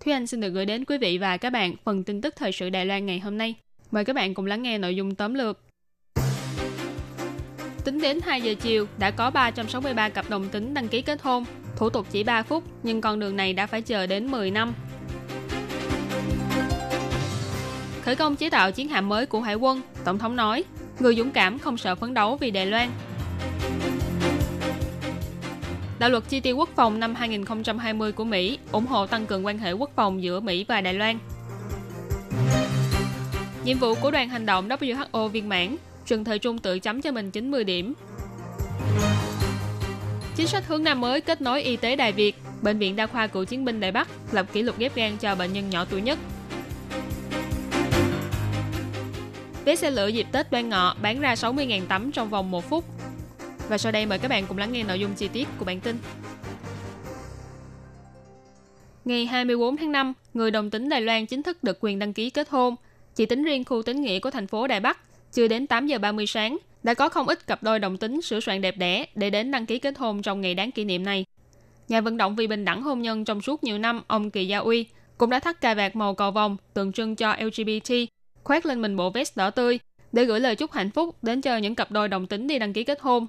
Thúy Anh xin được gửi đến quý vị và các bạn phần tin tức thời sự Đài Loan ngày hôm nay. Mời các bạn cùng lắng nghe nội dung tóm lược. Tính đến 2 giờ chiều, đã có 363 cặp đồng tính đăng ký kết hôn. Thủ tục chỉ 3 phút, nhưng con đường này đã phải chờ đến 10 năm. Khởi công chế tạo chiến hạm mới của Hải quân, Tổng thống nói, người dũng cảm không sợ phấn đấu vì Đài Loan. Đạo luật chi tiêu quốc phòng năm 2020 của Mỹ ủng hộ tăng cường quan hệ quốc phòng giữa Mỹ và Đài Loan. Nhiệm vụ của đoàn hành động WHO viên mãn, Trần Thời Trung tự chấm cho mình 90 điểm. Chính sách hướng Nam mới kết nối y tế Đài Việt, Bệnh viện Đa khoa Cựu chiến binh Đài Bắc lập kỷ lục ghép gan cho bệnh nhân nhỏ tuổi nhất. Vé xe lửa dịp Tết đoan ngọ bán ra 60.000 tấm trong vòng 1 phút. Và sau đây mời các bạn cùng lắng nghe nội dung chi tiết của bản tin. Ngày 24 tháng 5, người đồng tính Đài Loan chính thức được quyền đăng ký kết hôn. Chỉ tính riêng khu tính nghĩa của thành phố Đài Bắc, chưa đến 8 giờ 30 sáng, đã có không ít cặp đôi đồng tính sửa soạn đẹp đẽ để đến đăng ký kết hôn trong ngày đáng kỷ niệm này. Nhà vận động vì bình đẳng hôn nhân trong suốt nhiều năm, ông Kỳ Gia Uy, cũng đã thắt cài vạt màu cầu vồng tượng trưng cho LGBT, khoác lên mình bộ vest đỏ tươi để gửi lời chúc hạnh phúc đến cho những cặp đôi đồng tính đi đăng ký kết hôn.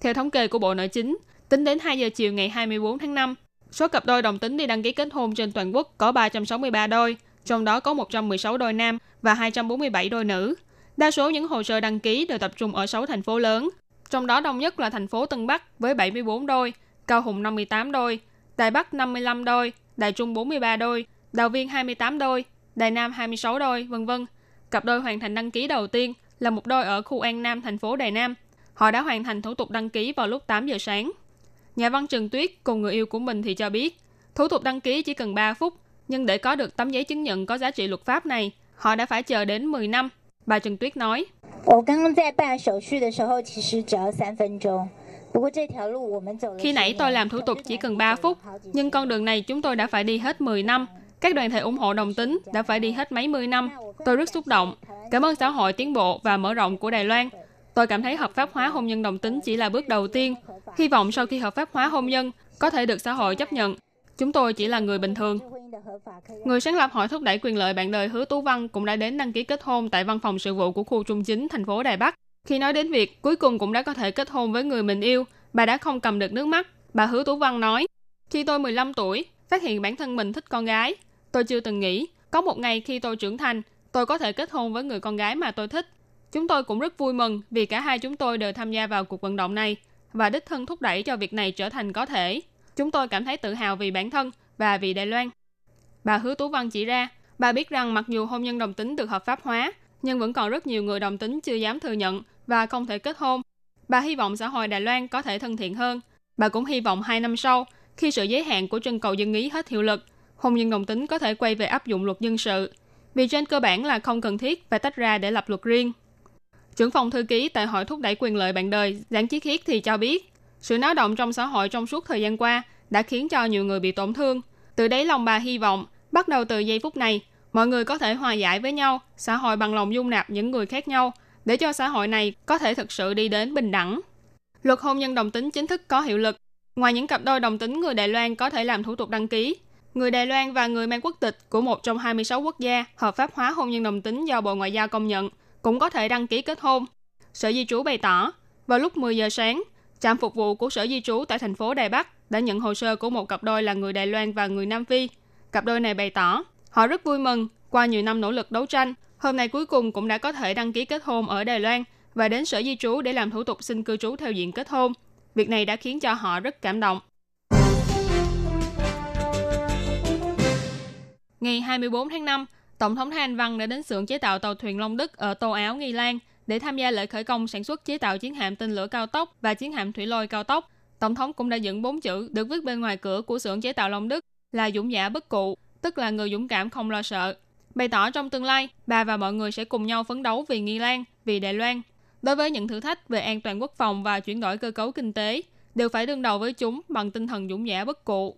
Theo thống kê của Bộ Nội chính, tính đến 2 giờ chiều ngày 24 tháng 5, số cặp đôi đồng tính đi đăng ký kết hôn trên toàn quốc có 363 đôi, trong đó có 116 đôi nam và 247 đôi nữ. Đa số những hồ sơ đăng ký đều tập trung ở 6 thành phố lớn, trong đó đông nhất là thành phố Tân Bắc với 74 đôi, Cao Hùng 58 đôi, Đài Bắc 55 đôi, Đài Trung 43 đôi, Đào Viên 28 đôi, Đài Nam 26 đôi, vân vân. Cặp đôi hoàn thành đăng ký đầu tiên là một đôi ở khu An Nam, thành phố Đài Nam. Họ đã hoàn thành thủ tục đăng ký vào lúc 8 giờ sáng. Nhà văn Trần Tuyết cùng người yêu của mình thì cho biết, thủ tục đăng ký chỉ cần 3 phút, nhưng để có được tấm giấy chứng nhận có giá trị luật pháp này, họ đã phải chờ đến 10 năm. Bà Trần Tuyết nói, khi nãy tôi làm thủ tục chỉ cần 3 phút, nhưng con đường này chúng tôi đã phải đi hết 10 năm. Các đoàn thể ủng hộ đồng tính đã phải đi hết mấy mươi năm. Tôi rất xúc động. Cảm ơn xã hội tiến bộ và mở rộng của Đài Loan Tôi cảm thấy hợp pháp hóa hôn nhân đồng tính chỉ là bước đầu tiên. Hy vọng sau khi hợp pháp hóa hôn nhân, có thể được xã hội chấp nhận. Chúng tôi chỉ là người bình thường. Người sáng lập Hội thúc đẩy quyền lợi bạn đời Hứa Tú Văn cũng đã đến đăng ký kết hôn tại văn phòng sự vụ của khu trung chính thành phố Đài Bắc. Khi nói đến việc cuối cùng cũng đã có thể kết hôn với người mình yêu, bà đã không cầm được nước mắt. Bà Hứa Tú Văn nói, khi tôi 15 tuổi, phát hiện bản thân mình thích con gái. Tôi chưa từng nghĩ, có một ngày khi tôi trưởng thành, tôi có thể kết hôn với người con gái mà tôi thích. Chúng tôi cũng rất vui mừng vì cả hai chúng tôi đều tham gia vào cuộc vận động này và đích thân thúc đẩy cho việc này trở thành có thể. Chúng tôi cảm thấy tự hào vì bản thân và vì Đài Loan. Bà Hứa Tú Văn chỉ ra, bà biết rằng mặc dù hôn nhân đồng tính được hợp pháp hóa, nhưng vẫn còn rất nhiều người đồng tính chưa dám thừa nhận và không thể kết hôn. Bà hy vọng xã hội Đài Loan có thể thân thiện hơn. Bà cũng hy vọng hai năm sau, khi sự giới hạn của trưng cầu dân ý hết hiệu lực, hôn nhân đồng tính có thể quay về áp dụng luật dân sự. Vì trên cơ bản là không cần thiết phải tách ra để lập luật riêng. Trưởng phòng thư ký tại Hội thúc đẩy quyền lợi bạn đời Giảng Chí Khiết thì cho biết, sự náo động trong xã hội trong suốt thời gian qua đã khiến cho nhiều người bị tổn thương. Từ đấy lòng bà hy vọng, bắt đầu từ giây phút này, mọi người có thể hòa giải với nhau, xã hội bằng lòng dung nạp những người khác nhau, để cho xã hội này có thể thực sự đi đến bình đẳng. Luật hôn nhân đồng tính chính thức có hiệu lực. Ngoài những cặp đôi đồng tính người Đài Loan có thể làm thủ tục đăng ký, người Đài Loan và người mang quốc tịch của một trong 26 quốc gia hợp pháp hóa hôn nhân đồng tính do Bộ Ngoại giao công nhận cũng có thể đăng ký kết hôn. Sở Di trú bày tỏ, vào lúc 10 giờ sáng, trạm phục vụ của Sở Di trú tại thành phố Đài Bắc đã nhận hồ sơ của một cặp đôi là người Đài Loan và người Nam Phi. cặp đôi này bày tỏ họ rất vui mừng qua nhiều năm nỗ lực đấu tranh, hôm nay cuối cùng cũng đã có thể đăng ký kết hôn ở Đài Loan và đến sở di trú để làm thủ tục xin cư trú theo diện kết hôn. Việc này đã khiến cho họ rất cảm động. Ngày 24 tháng 5, Tổng thống Thanh Văn đã đến xưởng chế tạo tàu thuyền Long Đức ở Tô Áo, Nghi Lan để tham gia lễ khởi công sản xuất chế tạo chiến hạm tên lửa cao tốc và chiến hạm thủy lôi cao tốc. Tổng thống cũng đã dựng bốn chữ được viết bên ngoài cửa của xưởng chế tạo Long Đức là dũng giả bất cụ, tức là người dũng cảm không lo sợ. Bày tỏ trong tương lai, bà và mọi người sẽ cùng nhau phấn đấu vì Nghi Lan, vì Đài Loan. Đối với những thử thách về an toàn quốc phòng và chuyển đổi cơ cấu kinh tế, đều phải đương đầu với chúng bằng tinh thần dũng giả bất cụ.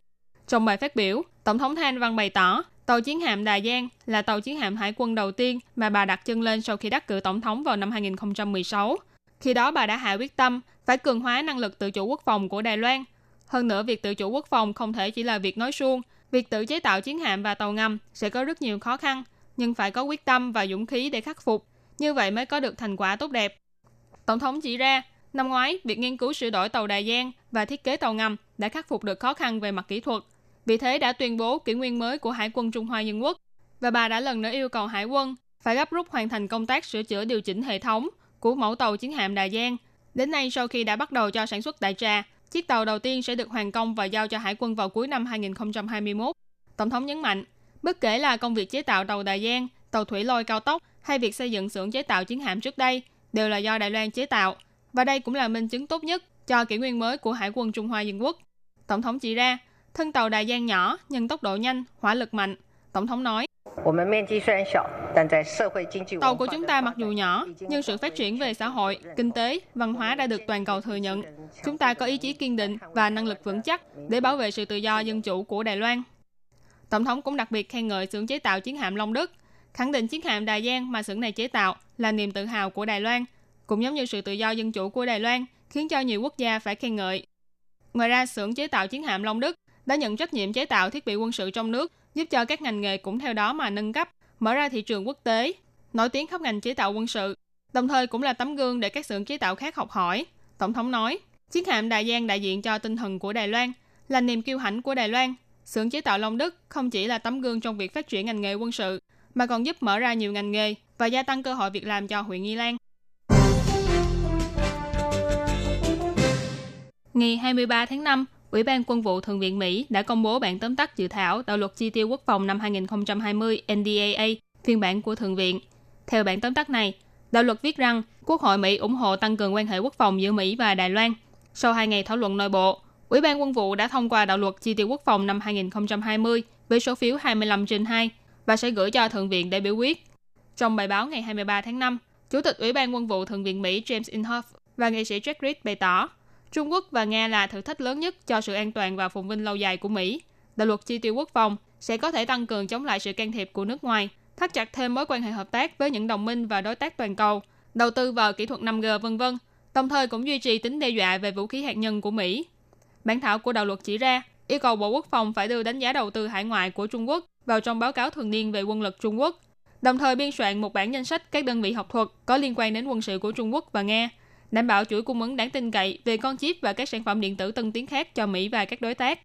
Trong bài phát biểu, Tổng thống Thanh Văn bày tỏ, tàu chiến hạm Đà Giang là tàu chiến hạm hải quân đầu tiên mà bà đặt chân lên sau khi đắc cử tổng thống vào năm 2016. Khi đó bà đã hạ quyết tâm phải cường hóa năng lực tự chủ quốc phòng của Đài Loan. Hơn nữa, việc tự chủ quốc phòng không thể chỉ là việc nói suông, việc tự chế tạo chiến hạm và tàu ngầm sẽ có rất nhiều khó khăn, nhưng phải có quyết tâm và dũng khí để khắc phục, như vậy mới có được thành quả tốt đẹp. Tổng thống chỉ ra, năm ngoái, việc nghiên cứu sửa đổi tàu Đà Giang và thiết kế tàu ngầm đã khắc phục được khó khăn về mặt kỹ thuật, vì thế đã tuyên bố kỷ nguyên mới của Hải quân Trung Hoa Dân Quốc. Và bà đã lần nữa yêu cầu Hải quân phải gấp rút hoàn thành công tác sửa chữa điều chỉnh hệ thống của mẫu tàu chiến hạm Đà Giang. Đến nay, sau khi đã bắt đầu cho sản xuất đại trà, chiếc tàu đầu tiên sẽ được hoàn công và giao cho Hải quân vào cuối năm 2021. Tổng thống nhấn mạnh, bất kể là công việc chế tạo tàu Đà Giang, tàu thủy lôi cao tốc hay việc xây dựng xưởng chế tạo chiến hạm trước đây đều là do Đài Loan chế tạo. Và đây cũng là minh chứng tốt nhất cho kỷ nguyên mới của Hải quân Trung Hoa Dân Quốc. Tổng thống chỉ ra, thân tàu đài Giang nhỏ nhưng tốc độ nhanh, hỏa lực mạnh. Tổng thống nói, Tàu của chúng ta mặc dù nhỏ, nhưng sự phát triển về xã hội, kinh tế, văn hóa đã được toàn cầu thừa nhận. Chúng ta có ý chí kiên định và năng lực vững chắc để bảo vệ sự tự do dân chủ của Đài Loan. Tổng thống cũng đặc biệt khen ngợi xưởng chế tạo chiến hạm Long Đức, khẳng định chiến hạm đài Giang mà xưởng này chế tạo là niềm tự hào của Đài Loan, cũng giống như sự tự do dân chủ của Đài Loan khiến cho nhiều quốc gia phải khen ngợi. Ngoài ra, xưởng chế tạo chiến hạm Long Đức đã nhận trách nhiệm chế tạo thiết bị quân sự trong nước, giúp cho các ngành nghề cũng theo đó mà nâng cấp, mở ra thị trường quốc tế, nổi tiếng khắp ngành chế tạo quân sự, đồng thời cũng là tấm gương để các xưởng chế tạo khác học hỏi. Tổng thống nói, chiến hạm Đại Giang đại diện cho tinh thần của Đài Loan, là niềm kiêu hãnh của Đài Loan. Xưởng chế tạo Long Đức không chỉ là tấm gương trong việc phát triển ngành nghề quân sự, mà còn giúp mở ra nhiều ngành nghề và gia tăng cơ hội việc làm cho huyện Nghi Lan. Ngày 23 tháng 5, Ủy ban Quân vụ Thượng viện Mỹ đã công bố bản tóm tắt dự thảo đạo luật chi tiêu quốc phòng năm 2020 NDAA, phiên bản của Thượng viện. Theo bản tóm tắt này, đạo luật viết rằng Quốc hội Mỹ ủng hộ tăng cường quan hệ quốc phòng giữa Mỹ và Đài Loan. Sau hai ngày thảo luận nội bộ, Ủy ban Quân vụ đã thông qua đạo luật chi tiêu quốc phòng năm 2020 với số phiếu 25 trên 2 và sẽ gửi cho Thượng viện để biểu quyết. Trong bài báo ngày 23 tháng 5, Chủ tịch Ủy ban Quân vụ Thượng viện Mỹ James Inhofe và nghệ sĩ Jack Reed bày tỏ Trung Quốc và Nga là thử thách lớn nhất cho sự an toàn và phồn vinh lâu dài của Mỹ. Đạo luật chi tiêu quốc phòng sẽ có thể tăng cường chống lại sự can thiệp của nước ngoài, thắt chặt thêm mối quan hệ hợp tác với những đồng minh và đối tác toàn cầu, đầu tư vào kỹ thuật 5G vân vân, đồng thời cũng duy trì tính đe dọa về vũ khí hạt nhân của Mỹ. Bản thảo của đạo luật chỉ ra, yêu cầu Bộ Quốc phòng phải đưa đánh giá đầu tư hải ngoại của Trung Quốc vào trong báo cáo thường niên về quân lực Trung Quốc, đồng thời biên soạn một bản danh sách các đơn vị học thuật có liên quan đến quân sự của Trung Quốc và Nga, đảm bảo chuỗi cung ứng đáng tin cậy về con chip và các sản phẩm điện tử tân tiến khác cho Mỹ và các đối tác.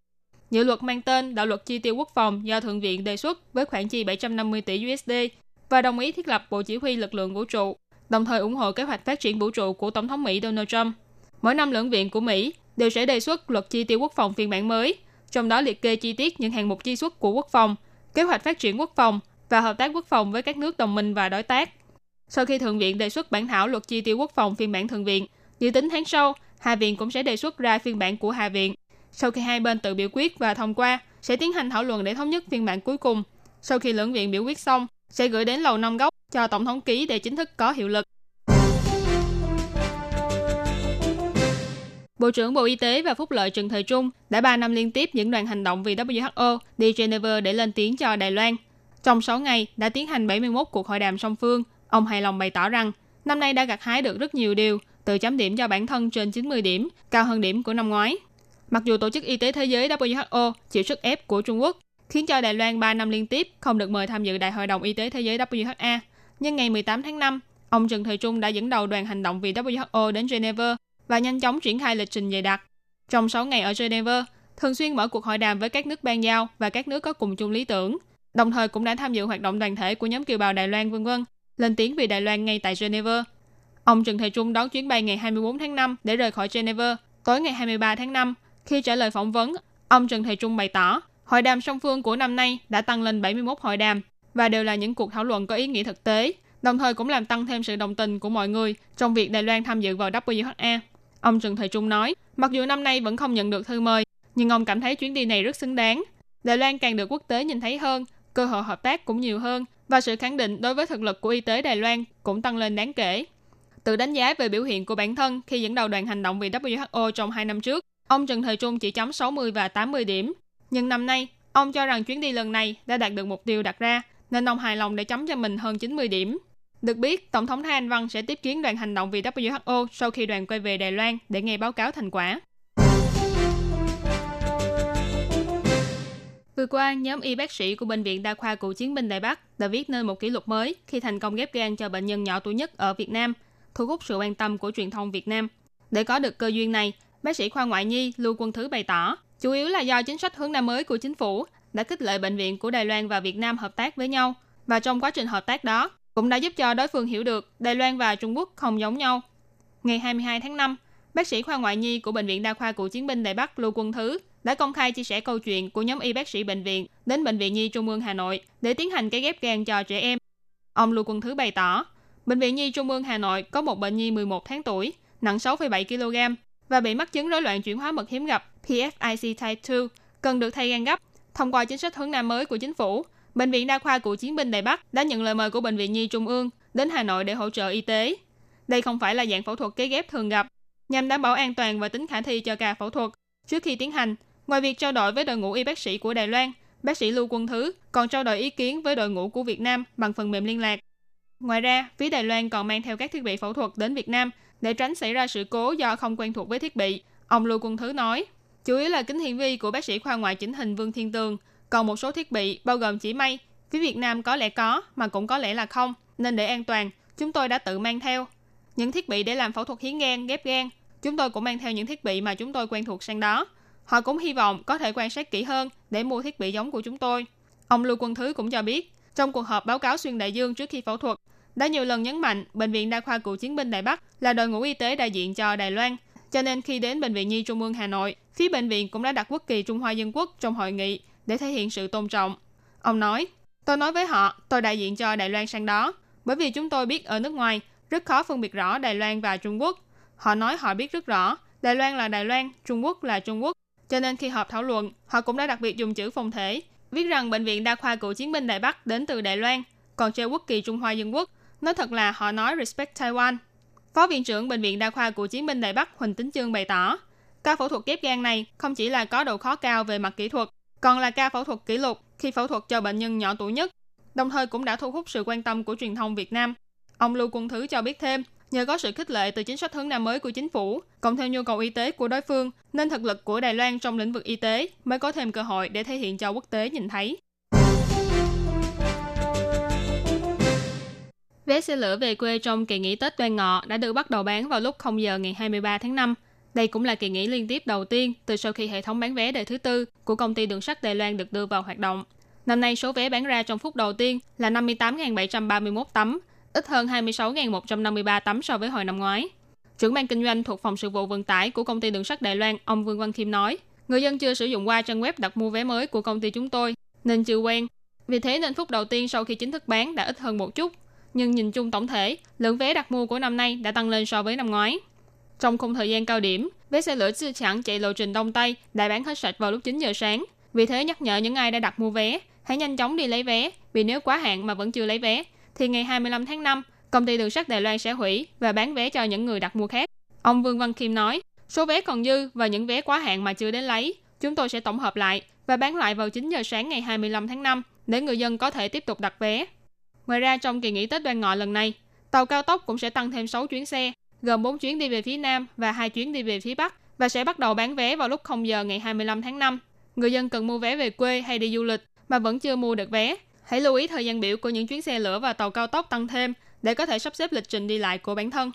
Dự luật mang tên Đạo luật chi tiêu quốc phòng do Thượng viện đề xuất với khoản chi 750 tỷ USD và đồng ý thiết lập Bộ Chỉ huy Lực lượng Vũ trụ, đồng thời ủng hộ kế hoạch phát triển vũ trụ của Tổng thống Mỹ Donald Trump. Mỗi năm lưỡng viện của Mỹ đều sẽ đề xuất luật chi tiêu quốc phòng phiên bản mới, trong đó liệt kê chi tiết những hạng mục chi xuất của quốc phòng, kế hoạch phát triển quốc phòng và hợp tác quốc phòng với các nước đồng minh và đối tác. Sau khi Thượng viện đề xuất bản thảo luật chi tiêu quốc phòng phiên bản Thượng viện, dự tính tháng sau, Hạ viện cũng sẽ đề xuất ra phiên bản của Hạ viện. Sau khi hai bên tự biểu quyết và thông qua, sẽ tiến hành thảo luận để thống nhất phiên bản cuối cùng. Sau khi lưỡng viện biểu quyết xong, sẽ gửi đến lầu năm góc cho Tổng thống ký để chính thức có hiệu lực. Bộ trưởng Bộ Y tế và Phúc lợi Trần Thời Trung đã 3 năm liên tiếp những đoàn hành động vì WHO đi Geneva để lên tiếng cho Đài Loan. Trong 6 ngày, đã tiến hành 71 cuộc hội đàm song phương. Ông hài lòng bày tỏ rằng, năm nay đã gặt hái được rất nhiều điều, từ chấm điểm cho bản thân trên 90 điểm, cao hơn điểm của năm ngoái. Mặc dù Tổ chức Y tế Thế giới WHO chịu sức ép của Trung Quốc, khiến cho Đài Loan 3 năm liên tiếp không được mời tham dự Đại hội đồng Y tế Thế giới WHA, nhưng ngày 18 tháng 5, ông Trần Thời Trung đã dẫn đầu đoàn hành động vì WHO đến Geneva và nhanh chóng triển khai lịch trình dày đặc. Trong 6 ngày ở Geneva, thường xuyên mở cuộc hội đàm với các nước ban giao và các nước có cùng chung lý tưởng, đồng thời cũng đã tham dự hoạt động đoàn thể của nhóm kiều bào Đài Loan vân vân, lên tiếng vì Đài Loan ngay tại Geneva. Ông Trần Thầy Trung đón chuyến bay ngày 24 tháng 5 để rời khỏi Geneva tối ngày 23 tháng 5. Khi trả lời phỏng vấn, ông Trần Thầy Trung bày tỏ, hội đàm song phương của năm nay đã tăng lên 71 hội đàm và đều là những cuộc thảo luận có ý nghĩa thực tế, đồng thời cũng làm tăng thêm sự đồng tình của mọi người trong việc Đài Loan tham dự vào WHA. Ông Trần Thầy Trung nói, mặc dù năm nay vẫn không nhận được thư mời, nhưng ông cảm thấy chuyến đi này rất xứng đáng. Đài Loan càng được quốc tế nhìn thấy hơn, cơ hội hợp tác cũng nhiều hơn và sự khẳng định đối với thực lực của y tế Đài Loan cũng tăng lên đáng kể. Tự đánh giá về biểu hiện của bản thân khi dẫn đầu đoàn hành động vì WHO trong hai năm trước, ông Trần Thời Trung chỉ chấm 60 và 80 điểm. Nhưng năm nay, ông cho rằng chuyến đi lần này đã đạt được mục tiêu đặt ra, nên ông hài lòng để chấm cho mình hơn 90 điểm. Được biết, Tổng thống Thái Anh Văn sẽ tiếp kiến đoàn hành động vì WHO sau khi đoàn quay về Đài Loan để nghe báo cáo thành quả. Vừa qua, nhóm y bác sĩ của Bệnh viện Đa khoa Cựu chiến binh Đài Bắc đã viết nên một kỷ lục mới khi thành công ghép gan cho bệnh nhân nhỏ tuổi nhất ở Việt Nam, thu hút sự quan tâm của truyền thông Việt Nam. Để có được cơ duyên này, bác sĩ khoa ngoại nhi Lưu Quân Thứ bày tỏ, chủ yếu là do chính sách hướng Nam mới của chính phủ đã khích lệ bệnh viện của Đài Loan và Việt Nam hợp tác với nhau. Và trong quá trình hợp tác đó, cũng đã giúp cho đối phương hiểu được Đài Loan và Trung Quốc không giống nhau. Ngày 22 tháng 5, bác sĩ khoa ngoại nhi của Bệnh viện Đa khoa Cựu chiến binh Đài Bắc Lưu Quân Thứ đã công khai chia sẻ câu chuyện của nhóm y bác sĩ bệnh viện đến Bệnh viện Nhi Trung ương Hà Nội để tiến hành cái ghép gan cho trẻ em. Ông Lưu Quân Thứ bày tỏ, Bệnh viện Nhi Trung ương Hà Nội có một bệnh nhi 11 tháng tuổi, nặng 6,7 kg và bị mắc chứng rối loạn chuyển hóa mật hiếm gặp PFIC type 2, cần được thay gan gấp. Thông qua chính sách hướng Nam mới của chính phủ, Bệnh viện Đa khoa Cựu chiến binh Đài Bắc đã nhận lời mời của Bệnh viện Nhi Trung ương đến Hà Nội để hỗ trợ y tế. Đây không phải là dạng phẫu thuật cấy ghép thường gặp, nhằm đảm bảo an toàn và tính khả thi cho ca phẫu thuật. Trước khi tiến hành, ngoài việc trao đổi với đội ngũ y bác sĩ của Đài Loan, bác sĩ Lưu Quân Thứ còn trao đổi ý kiến với đội ngũ của Việt Nam bằng phần mềm liên lạc. Ngoài ra, phía Đài Loan còn mang theo các thiết bị phẫu thuật đến Việt Nam để tránh xảy ra sự cố do không quen thuộc với thiết bị. Ông Lưu Quân Thứ nói, chủ yếu là kính hiển vi của bác sĩ khoa ngoại chỉnh hình Vương Thiên Tường, còn một số thiết bị bao gồm chỉ may, phía Việt Nam có lẽ có mà cũng có lẽ là không, nên để an toàn, chúng tôi đã tự mang theo. Những thiết bị để làm phẫu thuật hiến gan, ghép gan, chúng tôi cũng mang theo những thiết bị mà chúng tôi quen thuộc sang đó. Họ cũng hy vọng có thể quan sát kỹ hơn để mua thiết bị giống của chúng tôi. Ông Lưu Quân Thứ cũng cho biết, trong cuộc họp báo cáo xuyên đại dương trước khi phẫu thuật, đã nhiều lần nhấn mạnh Bệnh viện Đa khoa Cựu chiến binh Đài Bắc là đội ngũ y tế đại diện cho Đài Loan. Cho nên khi đến Bệnh viện Nhi Trung ương Hà Nội, phía bệnh viện cũng đã đặt quốc kỳ Trung Hoa Dân Quốc trong hội nghị để thể hiện sự tôn trọng. Ông nói, tôi nói với họ, tôi đại diện cho Đài Loan sang đó, bởi vì chúng tôi biết ở nước ngoài rất khó phân biệt rõ Đài Loan và Trung Quốc. Họ nói họ biết rất rõ, Đài Loan là Đài Loan, Trung Quốc là Trung Quốc. Cho nên khi họp thảo luận, họ cũng đã đặc biệt dùng chữ phong thể, viết rằng Bệnh viện Đa khoa Cựu chiến binh Đài Bắc đến từ Đài Loan, còn treo quốc kỳ Trung Hoa Dân Quốc. Nói thật là họ nói respect Taiwan. Phó viện trưởng Bệnh viện Đa khoa Cựu chiến binh Đài Bắc Huỳnh Tính Chương bày tỏ, ca phẫu thuật ghép gan này không chỉ là có độ khó cao về mặt kỹ thuật, còn là ca phẫu thuật kỷ lục khi phẫu thuật cho bệnh nhân nhỏ tuổi nhất, đồng thời cũng đã thu hút sự quan tâm của truyền thông Việt Nam. Ông Lưu Quân Thứ cho biết thêm, nhờ có sự khích lệ từ chính sách hướng Nam mới của chính phủ, cộng theo nhu cầu y tế của đối phương, nên thực lực của Đài Loan trong lĩnh vực y tế mới có thêm cơ hội để thể hiện cho quốc tế nhìn thấy. Vé xe lửa về quê trong kỳ nghỉ Tết Đoan Ngọ đã được bắt đầu bán vào lúc 0 giờ ngày 23 tháng 5. Đây cũng là kỳ nghỉ liên tiếp đầu tiên từ sau khi hệ thống bán vé đời thứ tư của công ty đường sắt Đài Loan được đưa vào hoạt động. Năm nay số vé bán ra trong phút đầu tiên là 58.731 tấm, ít hơn 26.153 tấm so với hồi năm ngoái. Trưởng ban kinh doanh thuộc phòng sự vụ vận tải của công ty đường sắt Đài Loan, ông Vương Văn Kim nói, người dân chưa sử dụng qua trang web đặt mua vé mới của công ty chúng tôi, nên chưa quen. Vì thế nên phút đầu tiên sau khi chính thức bán đã ít hơn một chút. Nhưng nhìn chung tổng thể, lượng vé đặt mua của năm nay đã tăng lên so với năm ngoái. Trong khung thời gian cao điểm, vé xe lửa Chư Chẳng chạy lộ trình Đông Tây đã bán hết sạch vào lúc 9 giờ sáng. Vì thế nhắc nhở những ai đã đặt mua vé, hãy nhanh chóng đi lấy vé, vì nếu quá hạn mà vẫn chưa lấy vé, thì ngày 25 tháng 5, công ty đường sắt Đài Loan sẽ hủy và bán vé cho những người đặt mua khác. Ông Vương Văn Kim nói, số vé còn dư và những vé quá hạn mà chưa đến lấy, chúng tôi sẽ tổng hợp lại và bán lại vào 9 giờ sáng ngày 25 tháng 5 để người dân có thể tiếp tục đặt vé. Ngoài ra trong kỳ nghỉ Tết Đoan Ngọ lần này, tàu cao tốc cũng sẽ tăng thêm 6 chuyến xe, gồm 4 chuyến đi về phía Nam và 2 chuyến đi về phía Bắc và sẽ bắt đầu bán vé vào lúc 0 giờ ngày 25 tháng 5. Người dân cần mua vé về quê hay đi du lịch mà vẫn chưa mua được vé, hãy lưu ý thời gian biểu của những chuyến xe lửa và tàu cao tốc tăng thêm để có thể sắp xếp lịch trình đi lại của bản thân.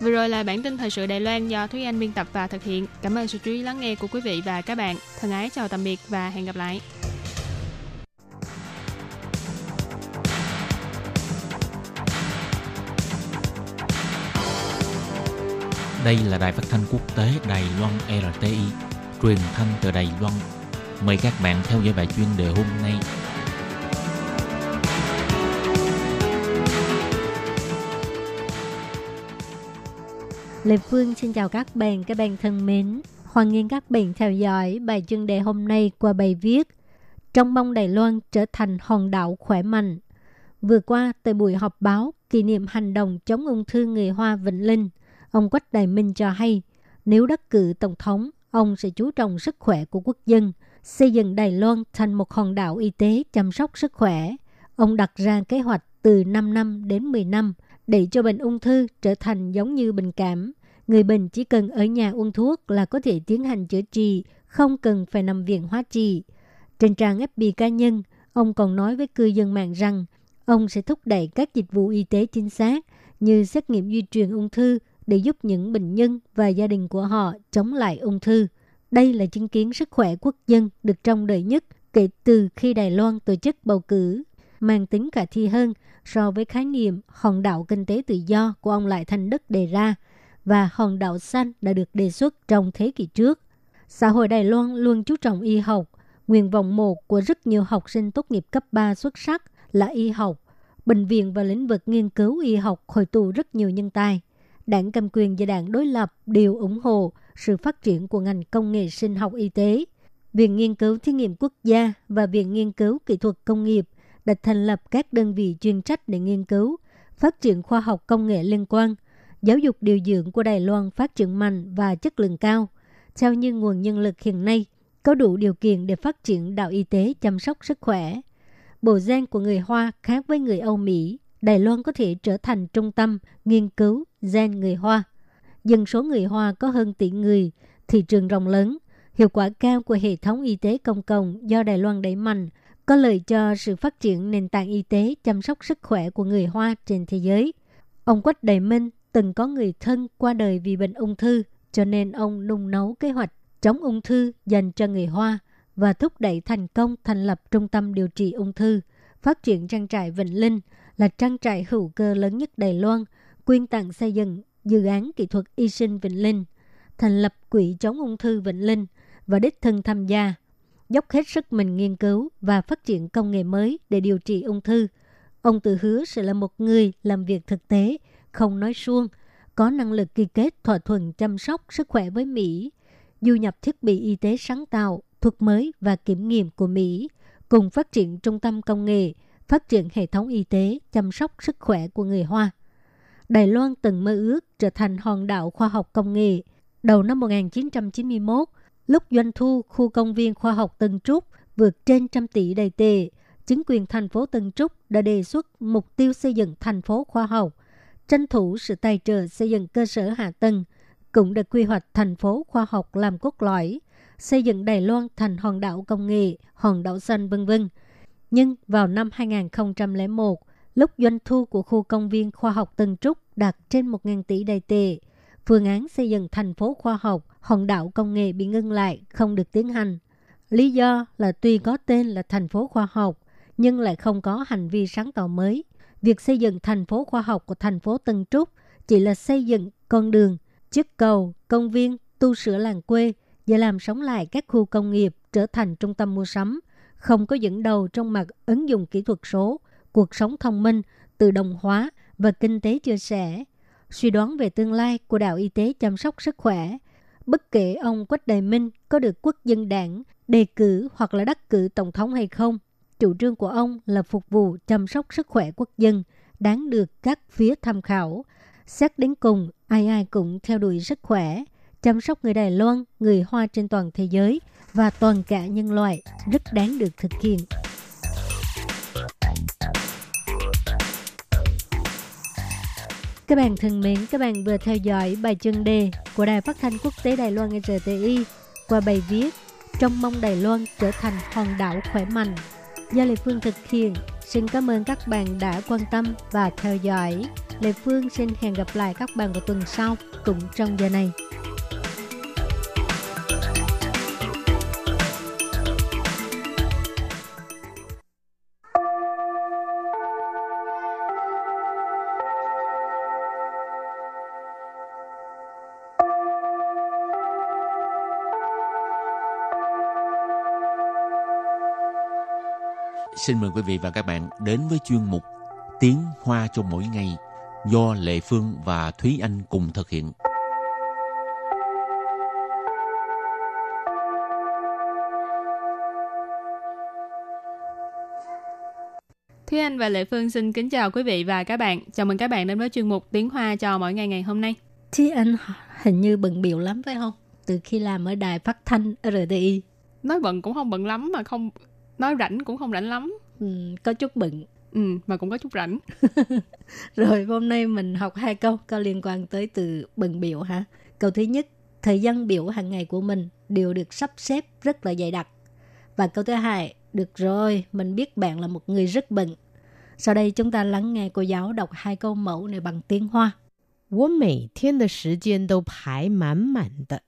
Vừa rồi là bản tin thời sự Đài Loan do Thúy Anh biên tập và thực hiện. Cảm ơn sự chú ý lắng nghe của quý vị và các bạn. Thân ái chào tạm biệt và hẹn gặp lại. Đây là đài phát thanh quốc tế Đài Loan RTI, truyền thanh từ Đài Loan. Mời các bạn theo dõi bài chuyên đề hôm nay. Lê Phương xin chào các bạn, các bạn thân mến. Hoan nghênh các bạn theo dõi bài chuyên đề hôm nay qua bài viết Trong mong Đài Loan trở thành hòn đảo khỏe mạnh. Vừa qua, tại buổi họp báo kỷ niệm hành động chống ung thư người Hoa Vĩnh Linh, ông Quách Đại Minh cho hay nếu đắc cử tổng thống, ông sẽ chú trọng sức khỏe của quốc dân, xây dựng Đài Loan thành một hòn đảo y tế chăm sóc sức khỏe. Ông đặt ra kế hoạch từ 5 năm đến 10 năm để cho bệnh ung thư trở thành giống như bệnh cảm. Người bệnh chỉ cần ở nhà uống thuốc là có thể tiến hành chữa trị, không cần phải nằm viện hóa trị. Trên trang FB cá nhân, ông còn nói với cư dân mạng rằng ông sẽ thúc đẩy các dịch vụ y tế chính xác như xét nghiệm di truyền ung thư để giúp những bệnh nhân và gia đình của họ chống lại ung thư. Đây là chứng kiến sức khỏe quốc dân được trông đợi nhất kể từ khi Đài Loan tổ chức bầu cử, mang tính khả thi hơn so với khái niệm hòn đảo kinh tế tự do của ông Lại Thành Đức đề ra và hòn đảo xanh đã được đề xuất trong thế kỷ trước. Xã hội Đài Loan luôn chú trọng y học. Nguyện vọng một của rất nhiều học sinh tốt nghiệp cấp 3 xuất sắc là y học. Bệnh viện và lĩnh vực nghiên cứu y học hội tụ rất nhiều nhân tài. Đảng cầm quyền và đảng đối lập đều ủng hộ sự phát triển của ngành công nghệ sinh học y tế. Viện Nghiên cứu Thí nghiệm Quốc gia và Viện Nghiên cứu Kỹ thuật Công nghiệp đã thành lập các đơn vị chuyên trách để nghiên cứu, phát triển khoa học công nghệ liên quan. Giáo dục điều dưỡng của Đài Loan phát triển mạnh và chất lượng cao. Theo như nguồn nhân lực hiện nay, có đủ điều kiện để phát triển đạo y tế chăm sóc sức khỏe. Bộ gen của người Hoa khác với người Âu Mỹ, Đài Loan có thể trở thành trung tâm nghiên cứu gen người Hoa. Dân số người Hoa có hơn tỷ người, thị trường rộng lớn, hiệu quả cao của hệ thống y tế công cộng do Đài Loan đẩy mạnh có lợi cho sự phát triển nền tảng y tế chăm sóc sức khỏe của người Hoa trên thế giới. Ông Quách Đại Minh từng có người thân qua đời vì bệnh ung thư, cho nên ông nung nấu kế hoạch chống ung thư dành cho người Hoa và thúc đẩy thành công thành lập trung tâm điều trị ung thư, phát triển trang trại Vĩnh Linh là trang trại hữu cơ lớn nhất Đài Loan, quyên tặng xây dựng dự án kỹ thuật y sinh Vĩnh Linh, thành lập quỹ chống ung thư Vĩnh Linh và đích thân tham gia dốc hết sức mình nghiên cứu và phát triển công nghệ mới để điều trị ung thư. Ông tự hứa sẽ là một người làm việc thực tế, không nói suông, có năng lực ký kết thỏa thuận chăm sóc sức khỏe với Mỹ, du nhập thiết bị y tế sáng tạo, thuốc mới và kiểm nghiệm của Mỹ, cùng phát triển trung tâm công nghệ, phát triển hệ thống y tế chăm sóc sức khỏe của người Hoa. Đài Loan từng mơ ước trở thành hòn đảo khoa học công nghệ. Đầu năm 1991, Lúc doanh thu khu công viên khoa học Tân Trúc vượt trên trăm tỷ đầy tệ, chính quyền thành phố Tân Trúc đã đề xuất mục tiêu xây dựng thành phố khoa học, tranh thủ sự tài trợ xây dựng cơ sở hạ tầng, cũng được quy hoạch thành phố khoa học làm cốt lõi, xây dựng Đài Loan thành hòn đảo công nghệ, hòn đảo xanh vân vân. Nhưng vào năm 2001, lúc doanh thu của khu công viên khoa học Tân Trúc đạt trên 1.000 tỷ đầy tệ, phương án xây dựng thành phố khoa học, hòn đảo công nghệ bị ngưng lại, không được tiến hành. Lý do là tuy có tên là thành phố khoa học, nhưng lại không có hành vi sáng tạo mới. Việc xây dựng thành phố khoa học của thành phố Tân Trúc chỉ là xây dựng con đường, chiếc cầu, công viên, tu sửa làng quê và làm sống lại các khu công nghiệp trở thành trung tâm mua sắm, không có dẫn đầu trong mặt ứng dụng kỹ thuật số, cuộc sống thông minh, tự động hóa và kinh tế chia sẻ suy đoán về tương lai của đạo y tế chăm sóc sức khỏe. Bất kể ông Quách Đại Minh có được quốc dân đảng đề cử hoặc là đắc cử tổng thống hay không, chủ trương của ông là phục vụ chăm sóc sức khỏe quốc dân, đáng được các phía tham khảo. Xét đến cùng, ai ai cũng theo đuổi sức khỏe, chăm sóc người Đài Loan, người Hoa trên toàn thế giới và toàn cả nhân loại rất đáng được thực hiện. Các bạn thân mến, các bạn vừa theo dõi bài chân đề của Đài Phát thanh Quốc tế Đài Loan RTI qua bài viết Trong mong Đài Loan trở thành hòn đảo khỏe mạnh do Lê Phương thực hiện. Xin cảm ơn các bạn đã quan tâm và theo dõi. Lê Phương xin hẹn gặp lại các bạn vào tuần sau cũng trong giờ này. Xin mời quý vị và các bạn đến với chuyên mục Tiếng Hoa cho mỗi ngày do Lệ Phương và Thúy Anh cùng thực hiện. Thúy Anh và Lệ Phương xin kính chào quý vị và các bạn. Chào mừng các bạn đến với chuyên mục Tiếng Hoa cho mỗi ngày ngày hôm nay. Thúy Anh hình như bận biểu lắm phải không? Từ khi làm ở đài phát thanh RTI. Nói bận cũng không bận lắm mà không nói rảnh cũng không rảnh lắm. Ừ, có chút bận. Ừ, mà cũng có chút rảnh. Rồi hôm nay mình học hai câu có liên quan tới từ bận biểu hả? Câu thứ nhất, thời gian biểu hàng ngày của mình đều được sắp xếp rất là dày đặc. Và câu thứ hai, được rồi, mình biết bạn là một người rất bận. Sau đây chúng ta lắng nghe cô giáo đọc hai câu mẫu này bằng tiếng Hoa. 我每天的时间都排满满的。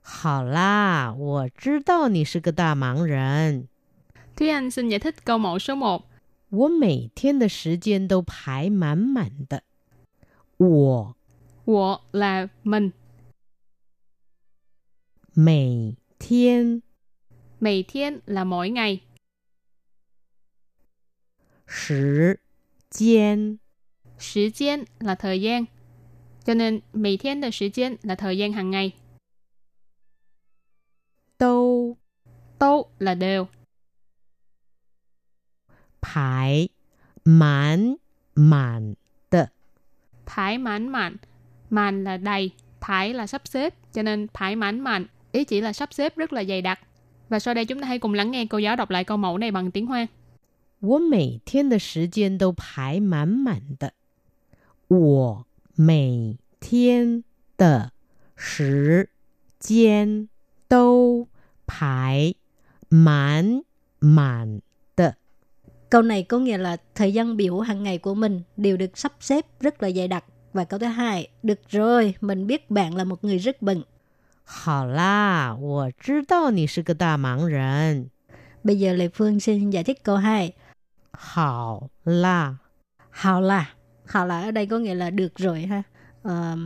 好啦，我知道你是个大忙人。 Thúy Anh xin giải thích câu mẫu số 1. 我每天的时间都排满满的。我 Wo là mình, 每天 mì thiên là mỗi ngày, 时间 Thời gian là thời gian. Cho nên mì thiên là thời gian là thời gian hàng ngày. 都 Tô là đều, 排满满的。 thái mãn mạn. Màn là đầy, thái là sắp xếp. Cho nên thái mãn mạn ý chỉ là sắp xếp rất là dày đặc. Và sau đây chúng ta hãy cùng lắng nghe cô giáo đọc lại câu mẫu này bằng tiếng Hoa. 我每天的时间都排满满的。我每天的时间都排满满的。 Câu này có nghĩa là thời gian biểu hàng ngày của mình đều được sắp xếp rất là dày đặc. Và câu thứ hai, được rồi, mình biết bạn là một người rất bận. 好啦，我知道你是个大忙人。 Bây giờ Lê Phương xin giải thích câu 2. 好啦， Hào là. Hào là ở đây có nghĩa là được rồi ha. Ờ,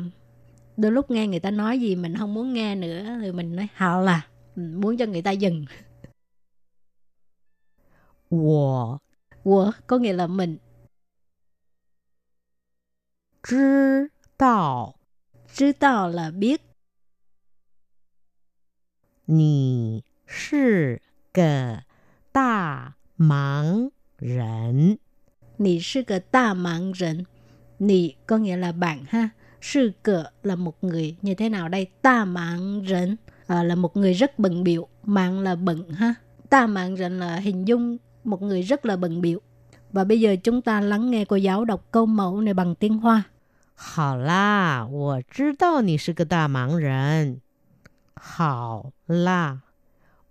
đôi lúc nghe người ta nói gì mình không muốn nghe nữa thì mình nói hào là. Ừ, Muốn cho người ta dừng. 我 Của có nghĩa là mình. 知道 Chứ tao là biết. 你是个大忙人。 Nì sư cờ ta mạng rịnh. Nì có nghĩa là bạn ha. Sư cờ là một người như thế nào đây? Ta mạng rịnh à, là một người rất bận biệu. Mạng là bận ha. Ta mạng rịnh là hình dung một người rất là bận biệu. Và bây giờ chúng ta lắng nghe cô giáo đọc câu mẫu này bằng tiếng Hoa. 好啦，我知道你是个大忙人。好啦，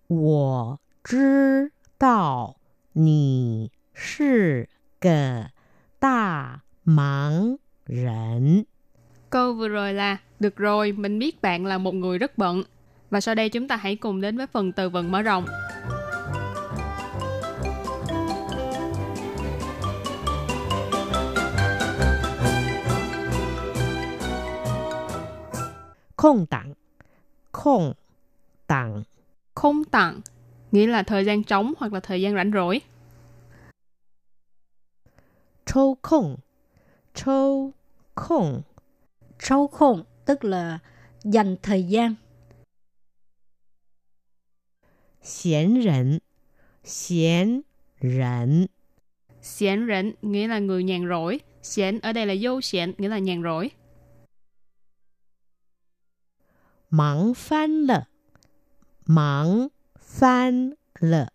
我知道你是个大忙人。 Câu vừa rồi là Được rồi, mình biết bạn là một người rất bận. Và sau đây chúng ta hãy cùng đến với phần từ vựng mở rộng. Không tặng. Không tặng. Không tặng nghĩa là thời gian trống hoặc là thời gian rảnh rỗi. Châu không. Châu không. Châu không tức là dành thời gian. Xiển rảnh. Xiển rảnh. Xiển rảnh nghĩa là người nhàn rỗi. Xiển ở đây là vô xiển nghĩa là nhàn rỗi 忙翻了，忙翻了。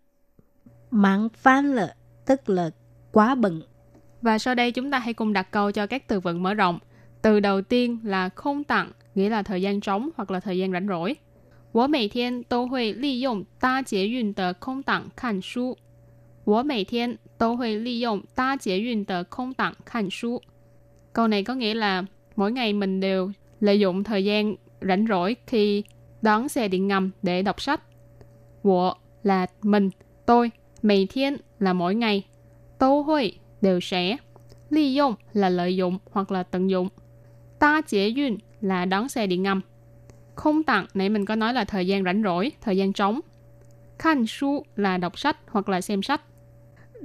Mạng phán lợ tức là quá bận. Và sau đây chúng ta hãy cùng đặt câu cho các từ vựng mở rộng. Từ đầu tiên là không tặng, nghĩa là thời gian trống hoặc là thời gian rảnh rỗi. 我每天都会利用搭捷运的空档看书。我每天都会利用搭捷运的空档看书。 Câu này có nghĩa là mỗi ngày mình đều lợi dụng thời gian rảnh rỗi khi đón xe điện ngầm để đọc sách. Wo là mình, tôi, mày thiên là mỗi ngày, tô hội đều sẽ, ly dụng là lợi dụng hoặc là tận dụng, ta chế duyên là đón xe điện ngầm. Không tặng, nãy mình có nói là thời gian rảnh rỗi, thời gian trống. Khăn su là đọc sách hoặc là xem sách.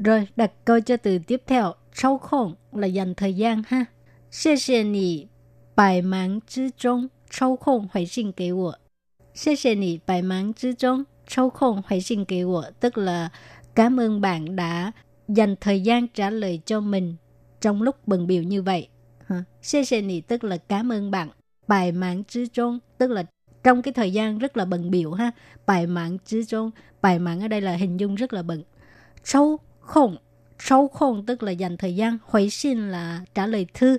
Rồi đặt câu cho từ tiếp theo, sâu khổng là dành thời gian ha. Xie xie nì, bài mạng chứ trung. 抽空回信给我。谢谢你百忙之中抽空回信给我 tức là cảm ơn bạn đã dành thời gian trả lời cho mình trong lúc bận biểu như vậy. Ha. 谢谢你 tức là cảm ơn bạn. Bài mạng之中 tức là trong cái thời gian rất là bận biểu ha. Bài mạng之中, bài mạng ở đây là hình dung rất là bận.抽không,抽không tức là dành thời gian, hồi xin là trả lời thư,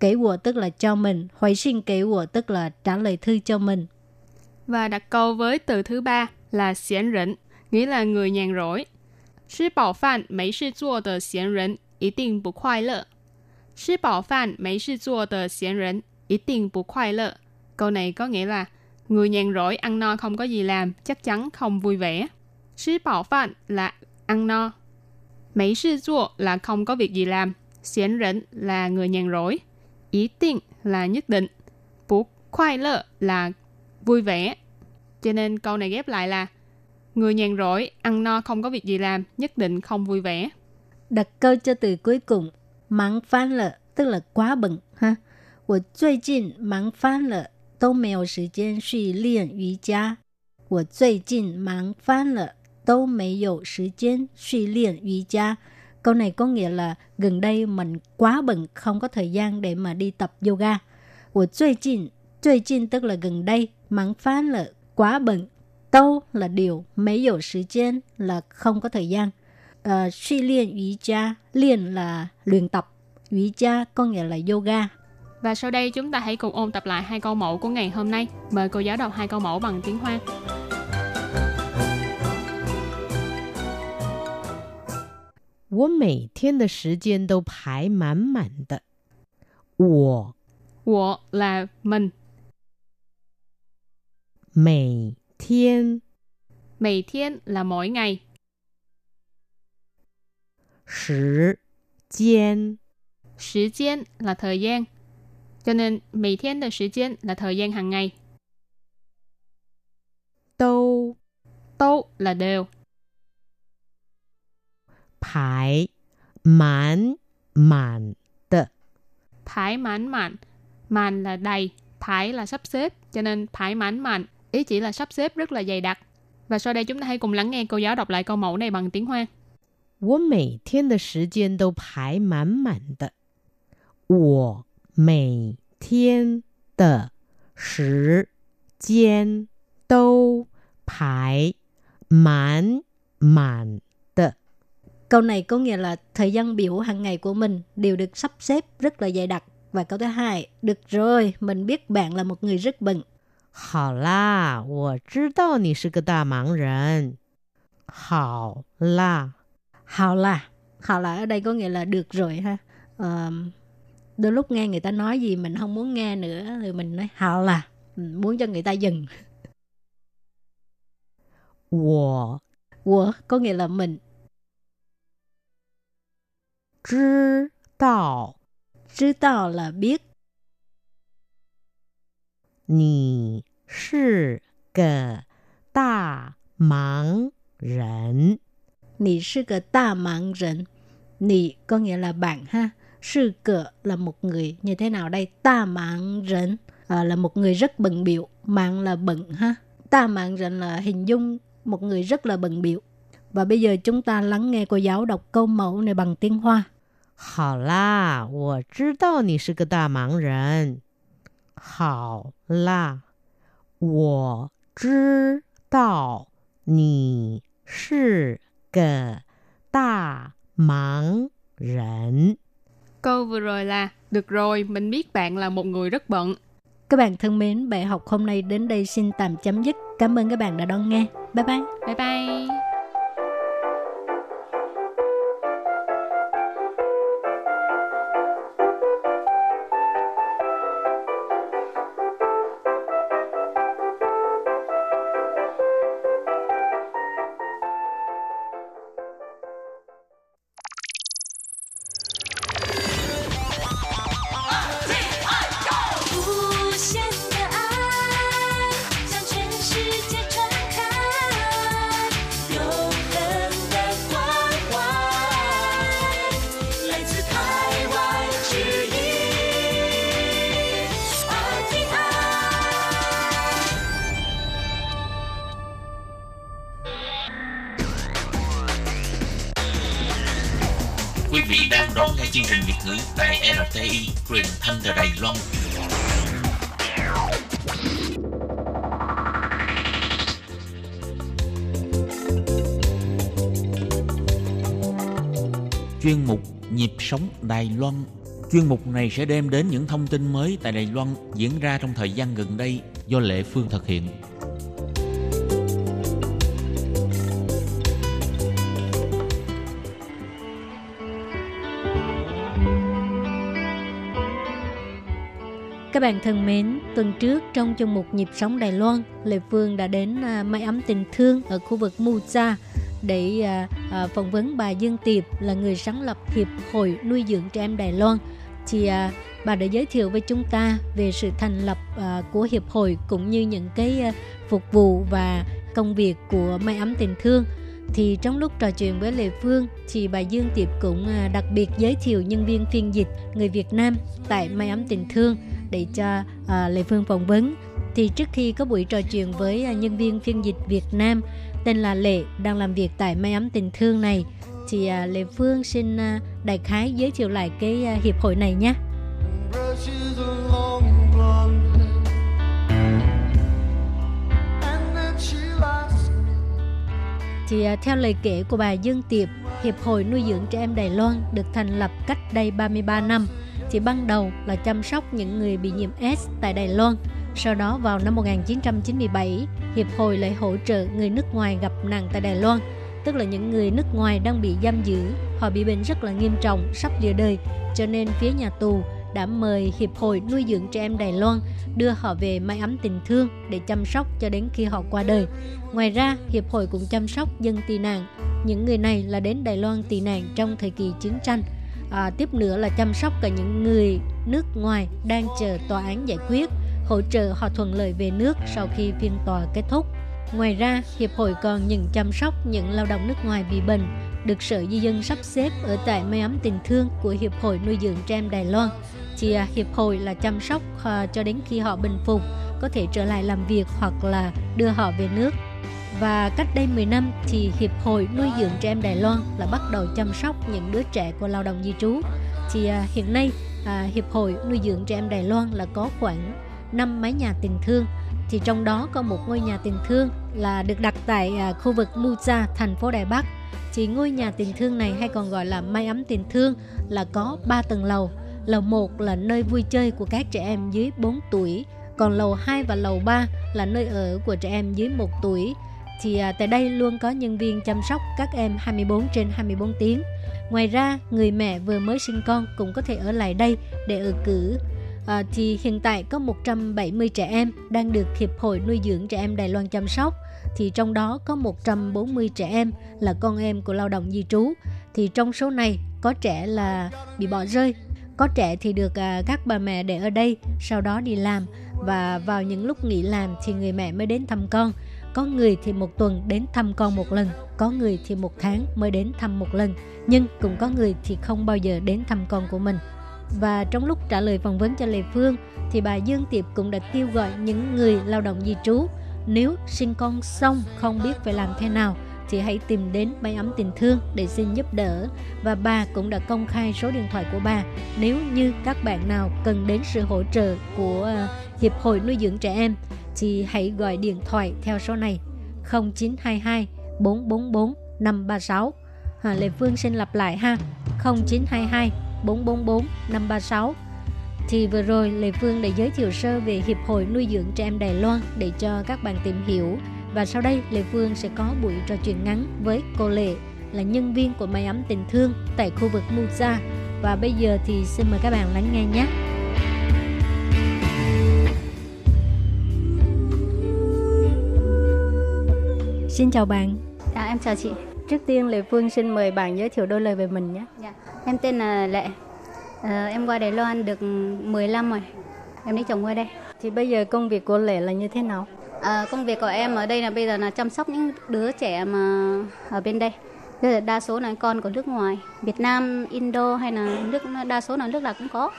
Kể của tức là cho mình, hồi sinh kể của tức là trả lời thư cho mình. Và đặt câu với từ thứ ba là xiển rỉnh, nghĩa là người nhàn rỗi. Sư bảo phạn mấy sư chua tờ xiển rỉnh, ý định bù khoai lợ. Sư bảo phạn mấy sư chua tờ xiển rỉnh, ý định bù khoai lợ. Câu này có nghĩa là người nhàn rỗi ăn no không có gì làm, chắc chắn không vui vẻ. Sư bảo phạn là ăn no. Mấy sư chua là không có việc gì làm, xiển rỉnh là người nhàn rỗi Ý định là nhất định. Bú khoai lợ là vui vẻ. Cho nên câu này ghép lại là người nhàn rỗi, ăn no không có việc gì làm, nhất định không vui vẻ. Đặt câu cho từ cuối cùng, mắng phán lợ, tức là quá bận ha. 我最近忙翻了，都没有时间去练瑜伽。我最近忙翻了，都没有时间去练瑜伽. Câu này có nghĩa là gần đây mình quá bận không có thời gian để mà đi tập yoga. 我最近最近 tức là gần đây, mắng phán là quá bận. Đâu là điều, mấy dụ thời gian là không có thời gian. Uh, suy luyện瑜伽, luyện là luyện tập,瑜伽có nghĩa là yoga. Và sau đây chúng ta hãy cùng ôn tập lại hai câu mẫu của ngày hôm nay. Mời cô giáo đọc hai câu mẫu bằng tiếng Hoa. 我每天的时间都排满满的。我 Wo là mình, 每天 mì thiên là mỗi ngày, 时间 thời gian là thời gian. Cho nên mì thiên là thời gian là thời gian hàng ngày. 都 Tô là đều, 排满满的。 thái mãn mạn. Màn là đầy, thái là sắp xếp. Cho nên thái mãn mạn ý chỉ là sắp xếp rất là dày đặc. Và sau đây chúng ta hãy cùng lắng nghe cô giáo đọc lại câu mẫu này bằng tiếng Hoa. 我每天的时间都排满满的。我每天的时间都排满满的。 Câu này có nghĩa là thời gian biểu hàng ngày của mình đều được sắp xếp rất là dày đặc. Và câu thứ hai, được rồi, mình biết bạn là một người rất bận. 好啦，我知道你是个大忙人。好啦， Hào là, hào là ở đây có nghĩa là được rồi ha. Ờ, đôi lúc nghe người ta nói gì mình không muốn nghe nữa thì mình nói hào là, Ừ, muốn cho người ta dừng. 我 Của có nghĩa là mình, 知道 chứ tao là biết, 你是个大忙人。 nì sư cờ ta mạng rịnh. Nì có nghĩa là bạn ha. Sư cờ là một người như thế nào đây? Ta mạng rịnh à, là một người rất bận biểu. Mạng là bận ha. Ta mạng rịnh là hình dung một người rất là bận biểu. Và bây giờ chúng ta lắng nghe cô giáo đọc câu mẫu này bằng tiếng Hoa. 好啦，我知道你是个大忙人。好啦，我知道你是个大忙人。 Câu vừa rồi là Được rồi, mình biết bạn là một người rất bận. Các bạn thân mến, bài học hôm nay đến đây xin tạm chấm dứt. Cảm ơn các bạn đã đón nghe. Bye bye. Bye bye! Chuyên mục Nhịp sống Đài Loan Chuyên mục này sẽ đem đến những thông tin mới tại Đài Loan diễn ra trong thời gian gần đây do Lệ Phương thực hiện. Các bạn thân mến, tuần trước trong chương mục Nhịp sống Đài Loan, Lệ Phương đã đến à, máy Mái ấm tình thương ở khu vực Muza để à, à, phỏng vấn bà Dương Tiệp là người sáng lập Hiệp hội nuôi dưỡng trẻ em Đài Loan. Thì à, bà đã giới thiệu với chúng ta về sự thành lập à, của hiệp hội cũng như những cái à, phục vụ và công việc của Mái ấm tình thương. Thì trong lúc trò chuyện với Lê Phương thì bà Dương Tiệp cũng à, đặc biệt giới thiệu nhân viên phiên dịch người Việt Nam tại Mái ấm tình thương để cho à, Lê Phương phỏng vấn. Thì trước khi có buổi trò chuyện với à, nhân viên phiên dịch Việt Nam tên là Lệ đang làm việc tại Mái ấm tình thương này thì à, Lê Phương xin à, đại khái giới thiệu lại cái à, hiệp hội này nhé. Thì à, theo lời kể của bà Dương Tiệp, Hiệp hội nuôi dưỡng trẻ em Đài Loan được thành lập cách đây 33 năm. Thì ban đầu là chăm sóc những người bị nhiễm S tại Đài Loan. Sau đó vào năm 1997, Hiệp hội lại hỗ trợ người nước ngoài gặp nạn tại Đài Loan. Tức là những người nước ngoài đang bị giam giữ, họ bị bệnh rất là nghiêm trọng, sắp lìa đời. Cho nên phía nhà tù đã mời Hiệp hội nuôi dưỡng trẻ em Đài Loan đưa họ về mái ấm tình thương để chăm sóc cho đến khi họ qua đời. Ngoài ra, Hiệp hội cũng chăm sóc dân tị nạn. Những người này là đến Đài Loan tị nạn trong thời kỳ chiến tranh. À, tiếp nữa là chăm sóc cả những người nước ngoài đang chờ tòa án giải quyết, hỗ trợ họ thuận lợi về nước sau khi phiên tòa kết thúc. Ngoài ra, Hiệp hội còn nhận chăm sóc những lao động nước ngoài bị bệnh, được Sở Di dân sắp xếp ở tại mái ấm tình thương của Hiệp hội nuôi dưỡng trẻ em Đài Loan. Chỉ à, Hiệp hội là chăm sóc à, cho đến khi họ bình phục, có thể trở lại làm việc hoặc là đưa họ về nước. Và cách đây 10 năm thì Hiệp hội nuôi dưỡng trẻ em Đài Loan là bắt đầu chăm sóc những đứa trẻ của lao động di trú. Thì à, hiện nay à, Hiệp hội nuôi dưỡng trẻ em Đài Loan là có khoảng 5 mái nhà tình thương thì trong đó có một ngôi nhà tình thương là được đặt tại à, khu vực Muza, thành phố Đài Bắc. Thì ngôi nhà tình thương này hay còn gọi là mái ấm tình thương là có 3 tầng lầu. Lầu 1 là nơi vui chơi của các trẻ em dưới 4 tuổi, còn lầu 2 và lầu 3 là nơi ở của trẻ em dưới 1 tuổi. Thì à, tại đây luôn có nhân viên chăm sóc các em 24 trên 24 tiếng. Ngoài ra, người mẹ vừa mới sinh con cũng có thể ở lại đây để ở cử À, thì hiện tại có 170 trẻ em đang được Hiệp hội nuôi dưỡng trẻ em Đài Loan chăm sóc. Thì trong đó có 140 trẻ em là con em của lao động di trú. Thì trong số này có trẻ là bị bỏ rơi, có trẻ thì được à, các bà mẹ để ở đây, sau đó đi làm và vào những lúc nghỉ làm thì người mẹ mới đến thăm con. Có người thì một tuần đến thăm con một lần, có người thì một tháng mới đến thăm một lần, nhưng cũng có người thì không bao giờ đến thăm con của mình. Và trong lúc trả lời phỏng vấn cho Lê Phương thì bà Dương Tiệp cũng đã kêu gọi những người lao động di trú nếu sinh con xong không biết phải làm thế nào thì hãy tìm đến máy ấm tình thương để xin giúp đỡ. Và bà cũng đã công khai số điện thoại của bà nếu như các bạn nào cần đến sự hỗ trợ của ờ, Hiệp hội nuôi dưỡng trẻ em thì hãy gọi điện thoại theo số này 0922 444 536 à, Lê Phương xin lặp lại ha 0922 444 536 thì vừa rồi Lê Phương đã giới thiệu sơ về Hiệp hội nuôi dưỡng trẻ em Đài Loan để cho các bạn tìm hiểu và sau đây Lê Phương sẽ có buổi trò chuyện ngắn với cô Lệ là nhân viên của Máy ấm tình thương tại khu vực Musa và bây giờ thì xin mời các bạn lắng nghe nhé. Xin chào bạn. Dạ, em chào chị. Trước tiên Lê Phương xin mời bạn giới thiệu đôi lời về mình nhé. Dạ. Em tên là Lệ. Ờ, em qua Đài Loan được 10 năm rồi. Em lấy chồng qua đây. Thì bây giờ công việc của Lệ là như thế nào? Ờ, công việc của em ở đây là bây giờ là chăm sóc những đứa trẻ mà ở bên đây. Bây giờ đa số là con của nước ngoài, Việt Nam, Indo hay là nước đa số là nước nào cũng có.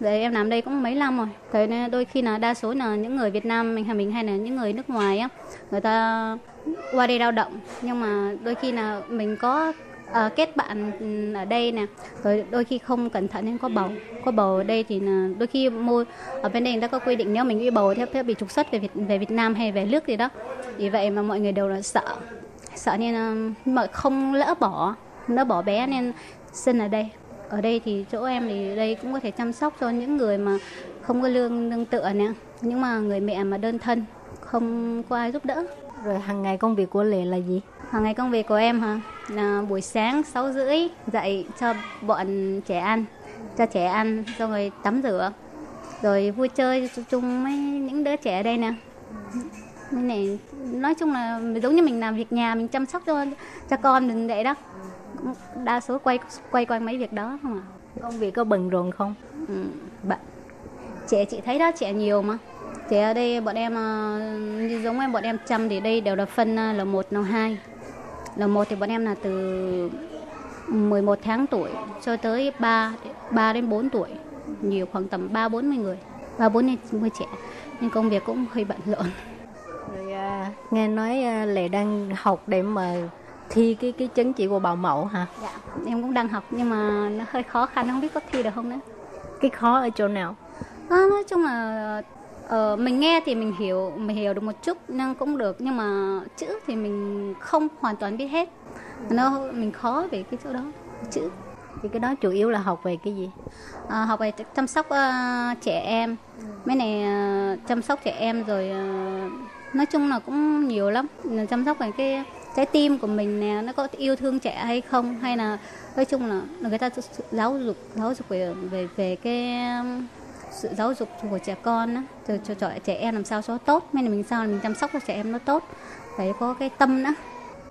Rồi em làm đây cũng mấy năm rồi. Thế nên đôi khi là đa số là những người Việt Nam mình hay mình hay là những người nước ngoài á, người ta qua đây lao động nhưng mà đôi khi là mình có ờ, kết bạn ừ, ở đây nè. Rồi đôi khi không cẩn thận nên có bầu. Có bầu ở đây thì là đôi khi mua ở bên đây người ta có quy định nếu mình bị bầu theo phép bị trục xuất về Việt về Việt Nam hay về nước gì đó. Vì vậy mà mọi người đều là sợ. Sợ nên là mà không lỡ bỏ lỡ bỏ bé nên sinh ở đây. Ở đây thì chỗ em thì đây cũng có thể chăm sóc cho những người mà không có lương nương tựa nè. Những mà người mẹ mà đơn thân không có ai giúp đỡ. Rồi hàng ngày công việc của Lệ là gì? hàng ngày công việc của em hả là buổi sáng 6 rưỡi dậy cho bọn trẻ ăn cho trẻ ăn xong rồi tắm rửa. Rồi vui chơi chung với những đứa trẻ ở đây nè. Nên này nói chung là giống như mình làm việc nhà mình chăm sóc cho cho con mình vậy đó. Đa số quay quay quanh mấy việc đó không à Công việc có bận rộn không? ừ, bạn trẻ chị thấy đó trẻ nhiều mà. Trẻ ở đây bọn em ờ, như giống em bọn em chăm thì đây đều là phân ờ, L1 L2 L1 thì bọn em là từ 11 tháng tuổi cho tới 3 3 đến 4 tuổi nhiều khoảng tầm 3 40 người 3 40 người trẻ nhưng công việc cũng hơi bận rộn Rồi à, nghe nói à, Lệ đang học để mà thi cái cái chứng chỉ của bảo mẫu hả? dạ em cũng đang học nhưng mà nó hơi khó khăn không biết có thi được không nữa Cái khó ở chỗ nào? Đó, nói chung là ờ, mình nghe thì mình hiểu mình hiểu được một chút nhưng cũng được. Nhưng mà chữ thì mình không hoàn toàn biết hết. Nó mình khó về cái chỗ đó. Chữ. Thì cái đó chủ yếu là học về cái gì? à, học về chăm sóc uh, trẻ em. Mấy này uh, chăm sóc trẻ em rồi uh, nói chung là cũng nhiều lắm. Chăm sóc về cái trái tim của mình nè nó có yêu thương trẻ hay không? Hay là nói chung là người ta giáo dục giáo dục về về về cái sự giáo dục của trẻ con á cho, cho, cho trẻ em làm sao cho tốt nên là mình sao là mình chăm sóc cho trẻ em nó tốt. Phải có cái tâm nữa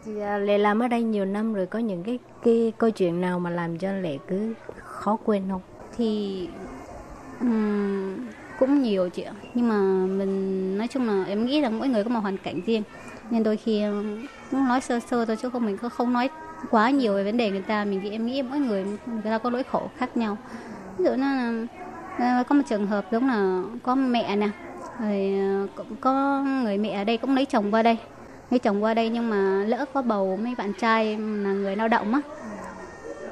Thì Lệ làm ở đây nhiều năm rồi có những cái cái câu chuyện nào mà làm cho Lệ cứ khó quên không? thì ừm, cũng nhiều chị ạ. Nhưng mà mình nói chung là em nghĩ là mỗi người có một hoàn cảnh riêng. Nên đôi khi cũng nói sơ sơ thôi chứ không mình cũng không nói quá nhiều về vấn đề người ta. Mình nghĩ em nghĩ mỗi người người ta có nỗi khổ khác nhau. Ví dụ là Ờ, có một trường hợp giống là có mẹ nè, rồi ờ, cũng có người mẹ ở đây cũng lấy chồng qua đây. Lấy chồng qua đây nhưng mà lỡ có bầu mấy bạn trai là người lao động á.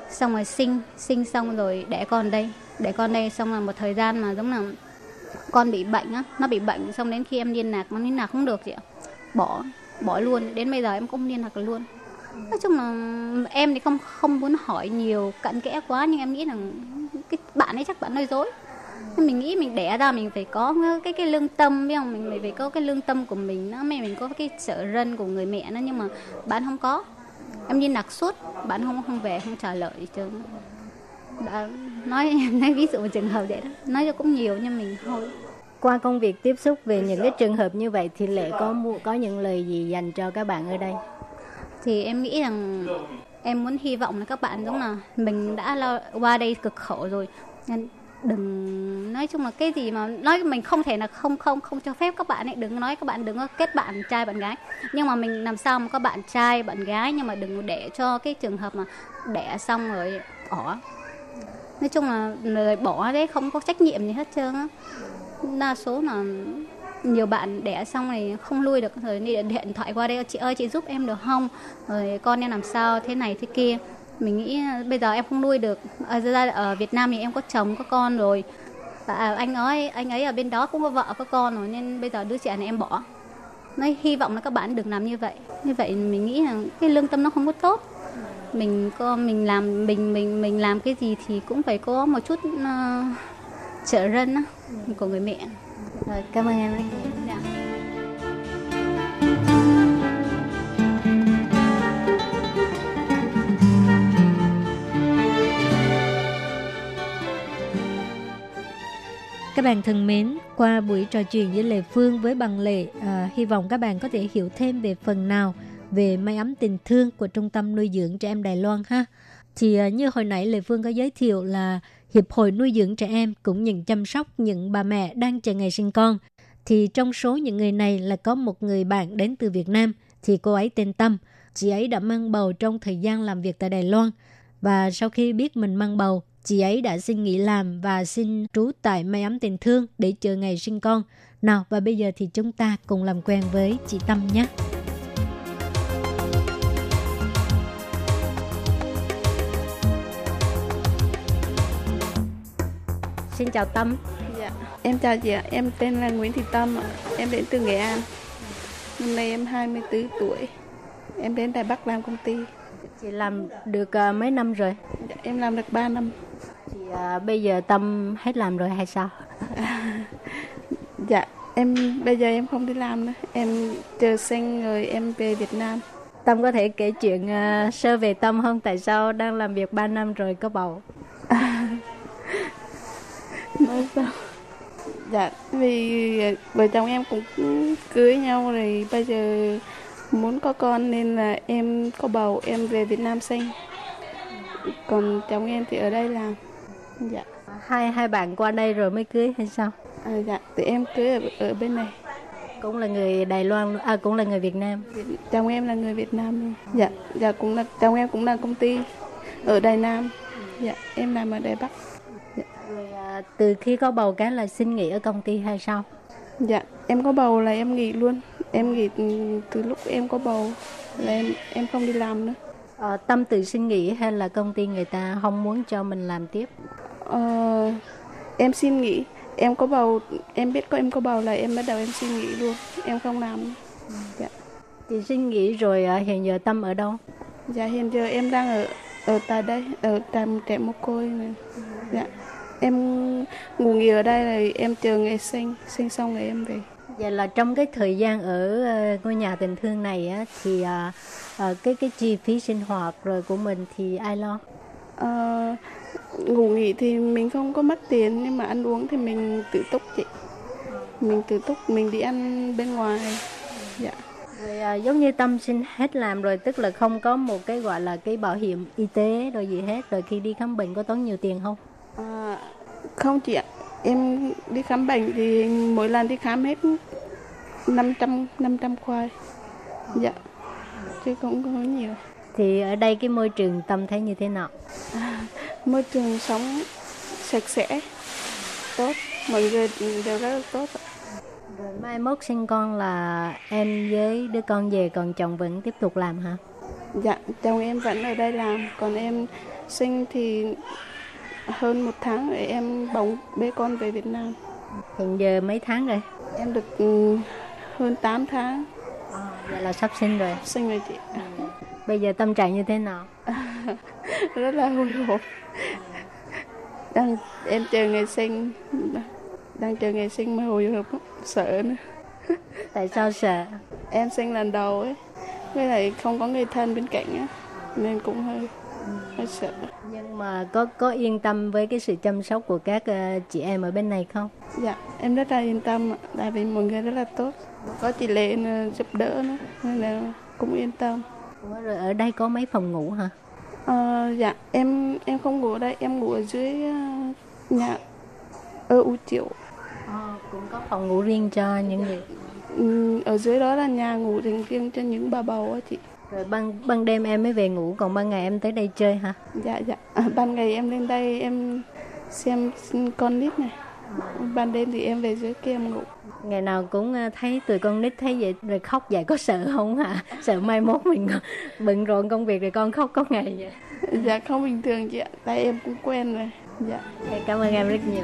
Xong rồi sinh sinh xong rồi đẻ con đây. Đẻ con đây xong là một thời gian mà giống là con bị bệnh á. Nó bị bệnh xong đến khi em liên lạc, nó liên lạc không được chị ạ. Bỏ bỏ luôn. Đến bây giờ em cũng liên lạc luôn. Nói chung là em thì không không muốn hỏi nhiều, cặn kẽ quá nhưng em nghĩ rằng cái bạn ấy chắc bạn nói dối mình nghĩ mình đẻ ra mình phải có cái cái lương tâm biết không? Mình phải, phải có cái lương tâm của mình nó mình mình có cái sợ rân của người mẹ nó nhưng mà bạn không có. Em liên lạc suốt bạn không không về không trả lời trơn đã nói nói ví dụ một trường hợp vậy đó. Nói cho cũng nhiều nhưng mình thôi. Qua công việc tiếp xúc về những cái trường hợp như vậy thì Lệ có có những lời gì dành cho các bạn ở đây? thì em nghĩ rằng em muốn hy vọng là các bạn giống là mình đã lo qua đây cực khổ rồi. Nên đừng, nói chung là cái gì mà nói mình không thể là không không không cho phép các bạn ấy đừng nói các bạn đừng có kết bạn trai bạn gái. Nhưng mà mình làm sao mà có bạn trai, bạn gái nhưng mà đừng để cho cái trường hợp mà đẻ xong rồi bỏ. Nói chung là lời bỏ đấy không có trách nhiệm gì hết trơn á. Đa số là nhiều bạn đẻ xong này không lui được, rồi đi điện thoại qua đây, chị ơi, chị giúp em được không? Rồi con em làm sao? Thế này, thế kia mình nghĩ à, bây giờ em không nuôi được. Ở, ra ở Việt Nam thì em có chồng có con rồi. Và à, anh ấy anh ấy ở bên đó cũng có vợ có con rồi nên bây giờ đứa trẻ này em bỏ. Nói hy vọng là các bạn đừng làm như vậy. Như vậy mình nghĩ là cái lương tâm nó không có tốt. Mình có mình làm mình mình mình làm cái gì thì cũng phải có một chút uh, trợ rân á, của người mẹ. Rồi, cảm ơn em. dạ. Các bạn thân mến, qua buổi trò chuyện với Lệ Phương với bằng Lệ, à, hy vọng các bạn có thể hiểu thêm về phần nào về may ấm tình thương của Trung tâm nuôi dưỡng trẻ em Đài Loan ha. Thì à, như hồi nãy Lệ Phương có giới thiệu là Hiệp hội nuôi dưỡng trẻ em cũng nhận chăm sóc những bà mẹ đang chờ ngày sinh con. Thì trong số những người này là có một người bạn đến từ Việt Nam, thì cô ấy tên Tâm. Chị ấy đã mang bầu trong thời gian làm việc tại Đài Loan. Và sau khi biết mình mang bầu, chị ấy đã xin nghỉ làm và xin trú tại mái ấm tình thương để chờ ngày sinh con. Nào và bây giờ thì chúng ta cùng làm quen với chị Tâm nhé. Xin chào Tâm. Dạ. Em chào chị ạ, em tên là Nguyễn Thị Tâm ạ. Em đến từ Nghệ An. Năm nay em 24 tuổi. Em đến Đài Bắc làm công ty. Chị làm được à, mấy năm rồi? Dạ, em làm được 3 năm. Thì uh, bây giờ Tâm hết làm rồi hay sao? dạ, em bây giờ em không đi làm nữa. Em chờ sinh rồi em về Việt Nam. Tâm có thể kể chuyện uh, sơ về Tâm không? Tại sao đang làm việc 3 năm rồi có bầu? Nói sao? Dạ, vì vợ chồng em cũng cưới nhau rồi bây giờ muốn có con nên là em có bầu em về Việt Nam sinh. Còn chồng em thì ở đây làm. Dạ. Hai hai bạn qua đây rồi mới cưới hay sao? À, dạ, thì em cưới ở, ở bên này. Cũng là người Đài Loan, à cũng là người Việt Nam. Chồng em là người Việt Nam luôn. Dạ, dạ cũng là chồng em cũng là công ty ở Đài Nam. Dạ, em làm ở Đài Bắc. Rồi à, từ khi có bầu cái là xin nghỉ ở công ty hay sao? Dạ, em có bầu là em nghỉ luôn. Em nghỉ từ, lúc em có bầu là em em không đi làm nữa. Ờ, Tâm tự xin nghỉ hay là công ty người ta không muốn cho mình làm tiếp? Ờ, em xin nghỉ. Em có bầu, em biết có em có bầu là em bắt đầu em xin nghỉ luôn. Em không làm. nữa. Dạ. Chị xin nghỉ rồi à, hiện giờ Tâm ở đâu? Dạ hiện giờ em đang ở ở tại đây, ở tại một trẻ mồ côi này. Dạ. Em ngủ nghỉ ở đây rồi em chờ ngày sinh, sinh xong rồi em về. Vậy là trong cái thời gian ở ờ, ngôi nhà tình thương này á, thì à, ờ, cái cái chi phí sinh hoạt rồi của mình thì ai lo? Ờ, ngủ nghỉ thì mình không có mất tiền nhưng mà ăn uống thì mình tự túc chị. Mình tự túc, mình đi ăn bên ngoài. Dạ. Rồi à, giống như Tâm xin hết làm rồi tức là không có một cái gọi là cái bảo hiểm y tế rồi gì hết rồi khi đi khám bệnh có tốn nhiều tiền không? À, không chị ạ. Em đi khám bệnh thì mỗi lần đi khám hết 500 500 khoai. Dạ. Chứ cũng không có nhiều. Thì ở đây cái môi trường Tâm thấy như thế nào? Môi trường sống sạch sẽ, tốt, mọi người đều rất là tốt. Rồi mai mốt sinh con là em với đứa con về còn chồng vẫn tiếp tục làm hả? Dạ, chồng em vẫn ở đây làm, còn em sinh thì hơn một tháng rồi em bỗng bế con về Việt Nam. Hiện giờ mấy tháng rồi? Em được ừ, hơn 8 tháng Vậy là sắp sinh rồi. sinh rồi chị. Bây giờ tâm trạng như thế nào? rất là hồi hộp. Đang em chờ ngày sinh, đang chờ ngày sinh mà hồi hộp, sợ nữa. Tại sao sợ? Em sinh lần đầu ấy, với lại không có người thân bên cạnh á, nên cũng hơi hơi sợ. Nhưng mà có có yên tâm với cái sự chăm sóc của các ờ, chị em ở bên này không? Dạ, em rất là yên tâm, ạ, tại vì mọi người rất là tốt. Có chị Lệ nữa, giúp đỡ nữa, nên là cũng yên tâm. Ủa, Rồi ở đây có mấy phòng ngủ hả? Ờ, dạ, em em không ngủ ở đây, em ngủ ở dưới ờ, nhà ở U Triệu. Ờ, cũng có phòng ngủ riêng cho những người. Ừ, ở dưới đó là nhà ngủ dành riêng cho những bà bầu á chị. Rồi ban ban đêm em mới về ngủ, còn ban ngày em tới đây chơi hả? Dạ dạ. À, ban ngày em lên đây em xem con nít này. Ban đêm thì em về dưới kia em ngủ. Ngày nào cũng ờ, thấy tụi con nít thấy vậy rồi khóc vậy có sợ không hả? Sợ mai mốt mình bận rộn công việc rồi con khóc có ngày vậy. Dạ không bình thường chị ạ, tại em cũng quen rồi. Dạ. Thì cảm ơn em rất nhiều.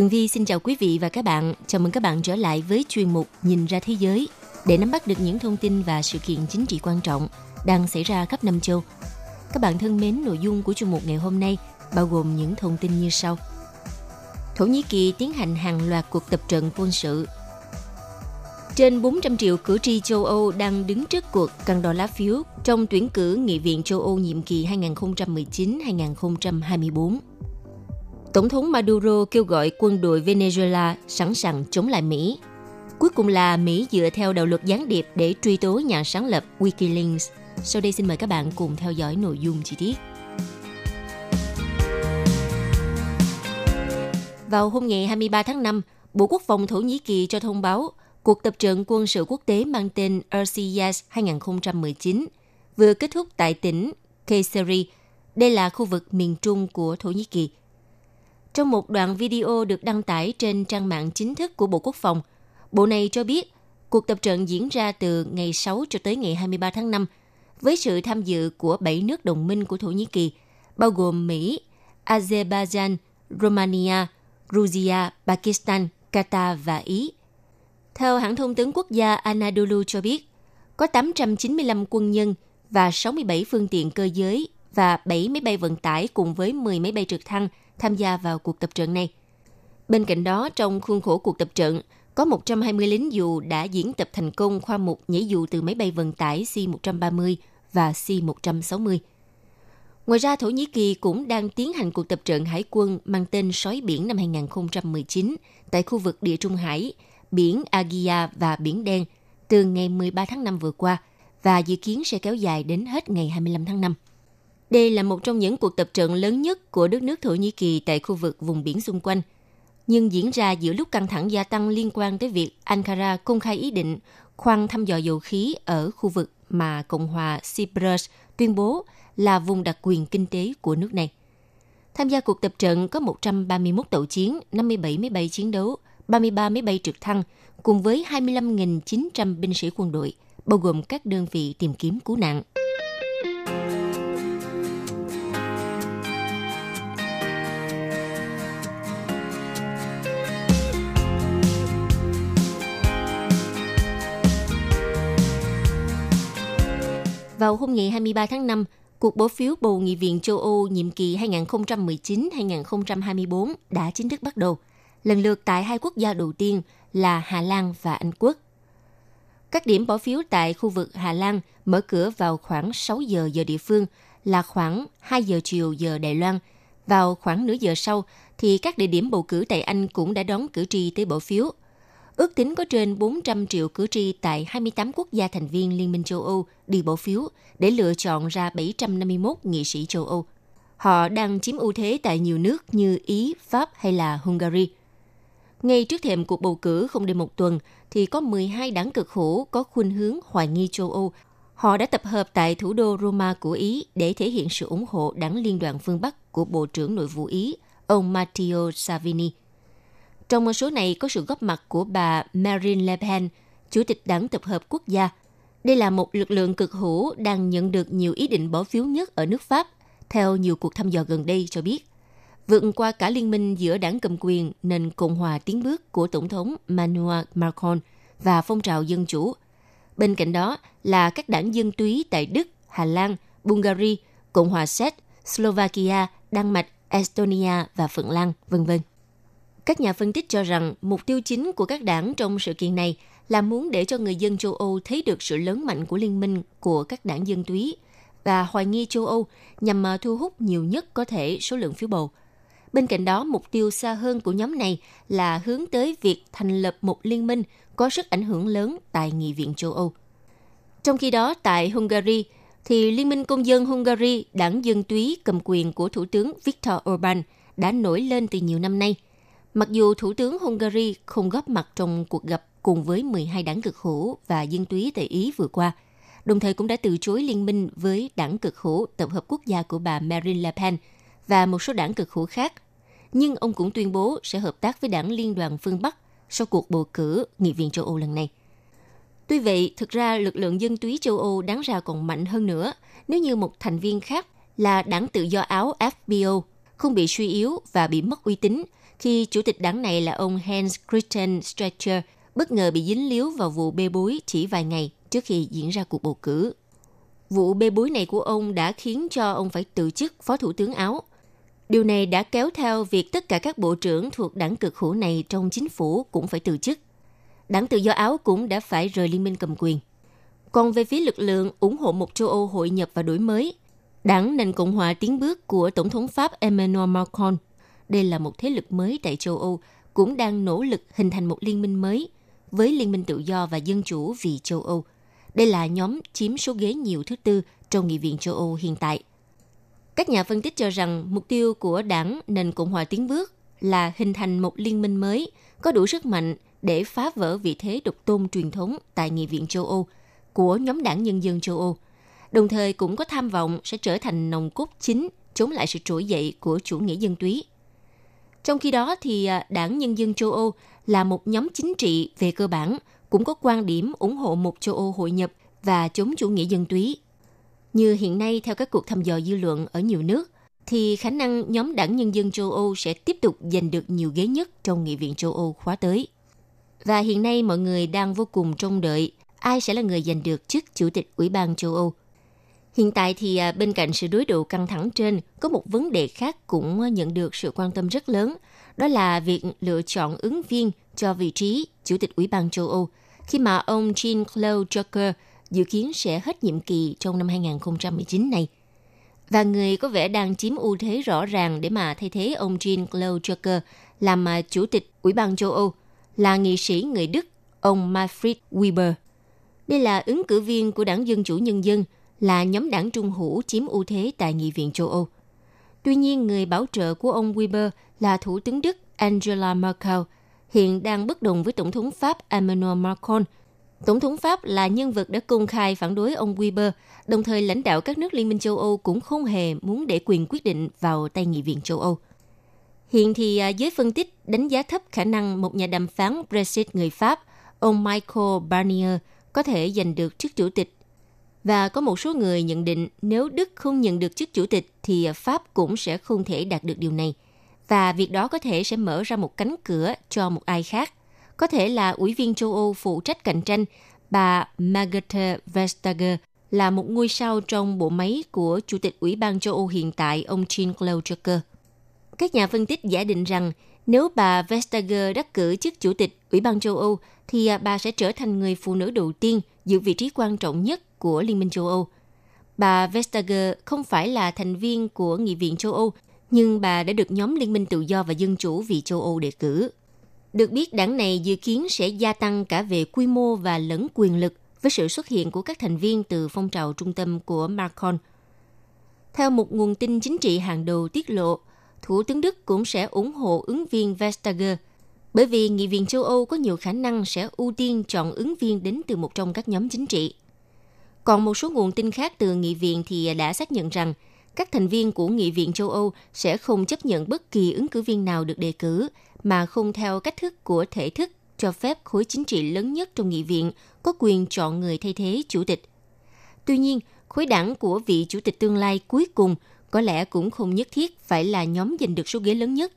Tường Vi xin chào quý vị và các bạn. Chào mừng các bạn trở lại với chuyên mục Nhìn ra thế giới để nắm bắt được những thông tin và sự kiện chính trị quan trọng đang xảy ra khắp năm châu. Các bạn thân mến, nội dung của chuyên mục ngày hôm nay bao gồm những thông tin như sau. Thổ Nhĩ Kỳ tiến hành hàng loạt cuộc tập trận quân sự. Trên 400 triệu cử tri châu Âu đang đứng trước cuộc căng đo lá phiếu trong tuyển cử Nghị viện châu Âu nhiệm kỳ 2019-2024. Tổng thống Maduro kêu gọi quân đội Venezuela sẵn sàng chống lại Mỹ. Cuối cùng là Mỹ dựa theo đạo luật gián điệp để truy tố nhà sáng lập Wikileaks. Sau đây xin mời các bạn cùng theo dõi nội dung chi tiết. Vào hôm ngày 23 tháng 5, Bộ Quốc phòng Thổ Nhĩ Kỳ cho thông báo cuộc tập trận quân sự quốc tế mang tên RCS 2019 vừa kết thúc tại tỉnh Kayseri. Đây là khu vực miền trung của Thổ Nhĩ Kỳ – trong một đoạn video được đăng tải trên trang mạng chính thức của Bộ Quốc phòng, Bộ này cho biết cuộc tập trận diễn ra từ ngày 6 cho tới ngày 23 tháng 5 với sự tham dự của 7 nước đồng minh của Thổ Nhĩ Kỳ, bao gồm Mỹ, Azerbaijan, Romania, Georgia, Pakistan, Qatar và Ý. Theo hãng thông tấn quốc gia Anadolu cho biết, có 895 quân nhân và 67 phương tiện cơ giới và 7 máy bay vận tải cùng với 10 máy bay trực thăng – tham gia vào cuộc tập trận này. Bên cạnh đó, trong khuôn khổ cuộc tập trận, có 120 lính dù đã diễn tập thành công khoa mục nhảy dù từ máy bay vận tải C-130 và C-160. Ngoài ra, Thổ Nhĩ Kỳ cũng đang tiến hành cuộc tập trận hải quân mang tên Sói Biển năm 2019 tại khu vực Địa Trung Hải, biển Agia và Biển Đen từ ngày 13 tháng 5 vừa qua và dự kiến sẽ kéo dài đến hết ngày 25 tháng 5. Đây là một trong những cuộc tập trận lớn nhất của đất nước Thổ Nhĩ Kỳ tại khu vực vùng biển xung quanh, nhưng diễn ra giữa lúc căng thẳng gia tăng liên quan tới việc Ankara công khai ý định khoan thăm dò dầu khí ở khu vực mà Cộng hòa Cyprus tuyên bố là vùng đặc quyền kinh tế của nước này. Tham gia cuộc tập trận có 131 tàu chiến, 57 máy bay chiến đấu, 33 máy bay trực thăng, cùng với 25.900 binh sĩ quân đội, bao gồm các đơn vị tìm kiếm cứu nạn. Vào hôm ngày 23 tháng 5, cuộc bỏ phiếu bầu Nghị viện châu Âu nhiệm kỳ 2019-2024 đã chính thức bắt đầu, lần lượt tại hai quốc gia đầu tiên là Hà Lan và Anh Quốc. Các điểm bỏ phiếu tại khu vực Hà Lan mở cửa vào khoảng 6 giờ giờ địa phương là khoảng 2 giờ chiều giờ Đài Loan. Vào khoảng nửa giờ sau thì các địa điểm bầu cử tại Anh cũng đã đón cử tri tới bỏ phiếu. Ước tính có trên 400 triệu cử tri tại 28 quốc gia thành viên Liên minh châu Âu đi bỏ phiếu để lựa chọn ra 751 nghị sĩ châu Âu. Họ đang chiếm ưu thế tại nhiều nước như Ý, Pháp hay là Hungary. Ngay trước thềm cuộc bầu cử không đầy một tuần, thì có 12 đảng cực hữu có khuynh hướng hoài nghi châu Âu. Họ đã tập hợp tại thủ đô Roma của Ý để thể hiện sự ủng hộ đảng Liên đoàn phương Bắc của Bộ trưởng Nội vụ Ý, ông Matteo Salvini. Trong một số này có sự góp mặt của bà Marine Le Pen, Chủ tịch Đảng Tập hợp Quốc gia. Đây là một lực lượng cực hữu đang nhận được nhiều ý định bỏ phiếu nhất ở nước Pháp, theo nhiều cuộc thăm dò gần đây cho biết. Vượt qua cả liên minh giữa đảng cầm quyền nền Cộng hòa tiến bước của Tổng thống Emmanuel Macron và phong trào dân chủ. Bên cạnh đó là các đảng dân túy tại Đức, Hà Lan, Bulgaria, Cộng hòa Séc, Slovakia, Đan Mạch, Estonia và Phần Lan, vân vân. Các nhà phân tích cho rằng mục tiêu chính của các đảng trong sự kiện này là muốn để cho người dân châu Âu thấy được sự lớn mạnh của liên minh của các đảng dân túy và hoài nghi châu Âu nhằm à, thu hút nhiều nhất có thể số lượng phiếu bầu. Bên cạnh đó, mục tiêu xa hơn của nhóm này là hướng tới việc thành lập một liên minh có sức ảnh hưởng lớn tại Nghị viện châu Âu. Trong khi đó, tại Hungary, thì Liên minh Công dân Hungary, đảng Dân túy cầm quyền của Thủ tướng Viktor Orbán đã nổi lên từ nhiều năm nay. Mặc dù Thủ tướng Hungary không góp mặt trong cuộc gặp cùng với 12 đảng cực hữu và dân túy tại Ý vừa qua, đồng thời cũng đã từ chối liên minh với đảng cực hữu Tập hợp Quốc gia của bà Marine Le Pen và một số đảng cực hữu khác. Nhưng ông cũng tuyên bố sẽ hợp tác với đảng Liên đoàn phương Bắc sau cuộc bầu cử Nghị viện châu Âu lần này. Tuy vậy, thực ra lực lượng dân túy châu Âu đáng ra còn mạnh hơn nữa nếu như một thành viên khác là đảng tự do Áo FBO không bị suy yếu và bị mất uy tín khi chủ tịch đảng này là ông Hans Christian Stracher bất ngờ bị dính líu vào vụ bê bối chỉ vài ngày trước khi diễn ra cuộc bầu cử. Vụ bê bối này của ông đã khiến cho ông phải từ chức Phó Thủ tướng Áo. Điều này đã kéo theo việc tất cả các bộ trưởng thuộc đảng cực hữu này trong chính phủ cũng phải từ chức. Đảng Tự do Áo cũng đã phải rời liên minh cầm quyền. Còn về phía lực lượng ủng hộ một châu Âu hội nhập và đổi mới, đảng nền Cộng hòa tiến bước của Tổng thống Pháp Emmanuel Macron, đây là một thế lực mới tại châu Âu, cũng đang nỗ lực hình thành một liên minh mới với Liên minh Tự do và Dân chủ vì châu Âu. Đây là nhóm chiếm số ghế nhiều thứ tư trong Nghị viện châu Âu hiện tại. Các nhà phân tích cho rằng mục tiêu của đảng nền Cộng hòa tiến bước là hình thành một liên minh mới có đủ sức mạnh để phá vỡ vị thế độc tôn truyền thống tại Nghị viện châu Âu của nhóm đảng Nhân dân châu Âu, đồng thời cũng có tham vọng sẽ trở thành nòng cốt chính chống lại sự trỗi dậy của chủ nghĩa dân túy. Trong khi đó thì à, đảng Nhân dân châu Âu là một nhóm chính trị về cơ bản cũng có quan điểm ủng hộ một châu Âu hội nhập và chống chủ nghĩa dân túy. Như hiện nay theo các cuộc thăm dò dư luận ở nhiều nước, thì khả năng nhóm đảng Nhân dân châu Âu sẽ tiếp tục giành được nhiều ghế nhất trong Nghị viện châu Âu khóa tới. Và hiện nay mọi người đang vô cùng trông đợi ai sẽ là người giành được chức Chủ tịch Ủy ban châu Âu. Hiện tại thì à, bên cạnh sự đối đầu căng thẳng trên, có một vấn đề khác cũng à, nhận được sự quan tâm rất lớn, đó là việc lựa chọn ứng viên cho vị trí Chủ tịch Ủy ban châu Âu, khi mà ông Jean-Claude Juncker dự kiến sẽ hết nhiệm kỳ trong năm 2019 này. Và người có vẻ đang chiếm ưu thế rõ ràng để mà thay thế ông Jean-Claude Juncker làm à, Chủ tịch Ủy ban châu Âu là nghị sĩ người Đức, ông Manfred Weber. Đây là ứng cử viên của đảng Dân Chủ Nhân dân, là nhóm đảng trung hữu chiếm ưu thế tại Nghị viện châu Âu. Tuy nhiên, người bảo trợ của ông Weber là Thủ tướng Đức Angela Merkel, hiện đang bất đồng với Tổng thống Pháp Emmanuel Macron. Tổng thống Pháp là nhân vật đã công khai phản đối ông Weber, đồng thời lãnh đạo các nước Liên minh châu Âu cũng không hề muốn để quyền quyết định vào tay Nghị viện châu Âu. Hiện thì à, giới phân tích đánh giá thấp khả năng một nhà đàm phán Brexit người Pháp, ông Michael Barnier, có thể giành được chức chủ tịch. Và có một số người nhận định nếu Đức không nhận được chức chủ tịch thì Pháp cũng sẽ không thể đạt được điều này. Và việc đó có thể sẽ mở ra một cánh cửa cho một ai khác. Có thể là Ủy viên châu Âu phụ trách cạnh tranh, bà Margrethe Vestager là một ngôi sao trong bộ máy của Chủ tịch Ủy ban châu Âu hiện tại ông Jean-Claude Juncker. Các nhà phân tích giả định rằng nếu bà Vestager đắc cử chức chủ tịch Ủy ban châu Âu thì bà sẽ trở thành người phụ nữ đầu tiên giữ vị trí quan trọng nhất của Liên minh châu Âu. Bà Vestager không phải là thành viên của Nghị viện châu Âu, nhưng bà đã được nhóm Liên minh Tự do và Dân chủ vì châu Âu đề cử. Được biết đảng này dự kiến sẽ gia tăng cả về quy mô và lẫn quyền lực với sự xuất hiện của các thành viên từ phong trào trung tâm của Macron. Theo một nguồn tin chính trị hàng đầu tiết lộ, Thủ tướng Đức cũng sẽ ủng hộ ứng viên Vestager, bởi vì Nghị viện châu Âu có nhiều khả năng sẽ ưu tiên chọn ứng viên đến từ một trong các nhóm chính trị. Còn một số nguồn tin khác từ Nghị viện thì đã xác nhận rằng các thành viên của Nghị viện châu Âu sẽ không chấp nhận bất kỳ ứng cử viên nào được đề cử mà không theo cách thức của thể thức cho phép khối chính trị lớn nhất trong nghị viện có quyền chọn người thay thế chủ tịch. Tuy nhiên, khối đảng của vị chủ tịch tương lai cuối cùng có lẽ cũng không nhất thiết phải là nhóm giành được số ghế lớn nhất,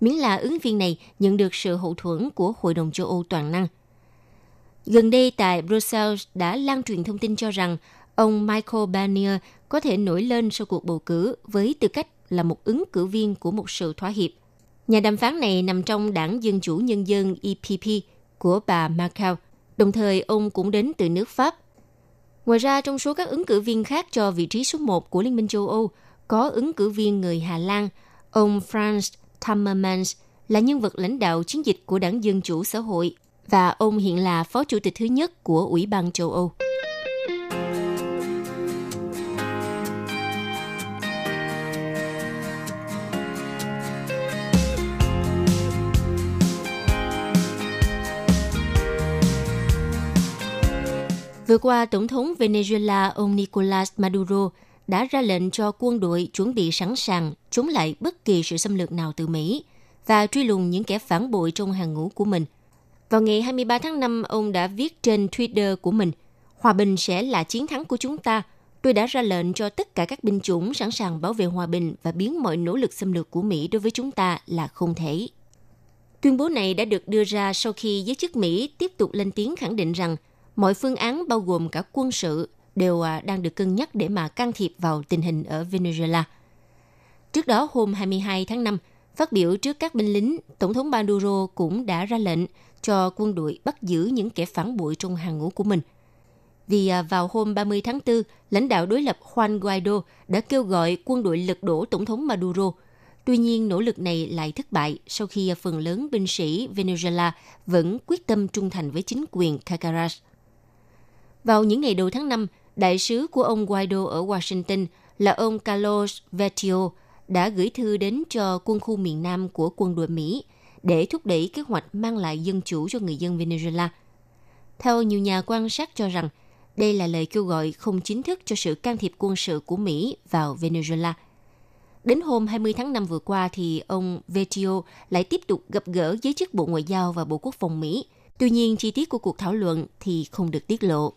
miễn là ứng viên này nhận được sự hậu thuẫn của Hội đồng châu Âu toàn năng. Gần đây tại Brussels đã lan truyền thông tin cho rằng ông Michael Barnier có thể nổi lên sau cuộc bầu cử với tư cách là một ứng cử viên của một sự thỏa hiệp. Nhà đàm phán này nằm trong đảng Dân Chủ Nhân dân EPP của bà Merkel, đồng thời ông cũng đến từ nước Pháp. Ngoài ra, trong số các ứng cử viên khác cho vị trí số 1 của Liên minh châu Âu, có ứng cử viên người Hà Lan, ông Franz Timmermans là nhân vật lãnh đạo chiến dịch của đảng Dân Chủ Xã hội và ông hiện là phó chủ tịch thứ nhất của Ủy ban châu Âu. Vừa qua, Tổng thống Venezuela ông Nicolas Maduro đã ra lệnh cho quân đội chuẩn bị sẵn sàng chống lại bất kỳ sự xâm lược nào từ Mỹ và truy lùng những kẻ phản bội trong hàng ngũ của mình – vào ngày 23 tháng 5, ông đã viết trên Twitter của mình, Hòa bình sẽ là chiến thắng của chúng ta. Tôi đã ra lệnh cho tất cả các binh chủng sẵn sàng bảo vệ hòa bình và biến mọi nỗ lực xâm lược của Mỹ đối với chúng ta là không thể. Tuyên bố này đã được đưa ra sau khi giới chức Mỹ tiếp tục lên tiếng khẳng định rằng mọi phương án bao gồm cả quân sự đều à, đang được cân nhắc để mà can thiệp vào tình hình ở Venezuela. Trước đó hôm 22 tháng 5, phát biểu trước các binh lính, Tổng thống Maduro cũng đã ra lệnh cho quân đội bắt giữ những kẻ phản bội trong hàng ngũ của mình. Vì à, vào hôm 30 tháng 4, lãnh đạo đối lập Juan Guaido đã kêu gọi quân đội lật đổ Tổng thống Maduro. Tuy nhiên, nỗ lực này lại thất bại sau khi phần lớn binh sĩ Venezuela vẫn quyết tâm trung thành với chính quyền Caracas. Vào những ngày đầu tháng 5, đại sứ của ông Guaido ở Washington là ông Carlos Vetio đã gửi thư đến cho quân khu miền Nam của quân đội Mỹ để thúc đẩy kế hoạch mang lại dân chủ cho người dân Venezuela. Theo nhiều nhà quan sát cho rằng, đây là lời kêu gọi không chính thức cho sự can thiệp quân sự của Mỹ vào Venezuela. Đến hôm 20 tháng 5 vừa qua thì ông Vetio lại tiếp tục gặp gỡ giới chức Bộ Ngoại giao và Bộ Quốc phòng Mỹ. Tuy nhiên, chi tiết của cuộc thảo luận thì không được tiết lộ.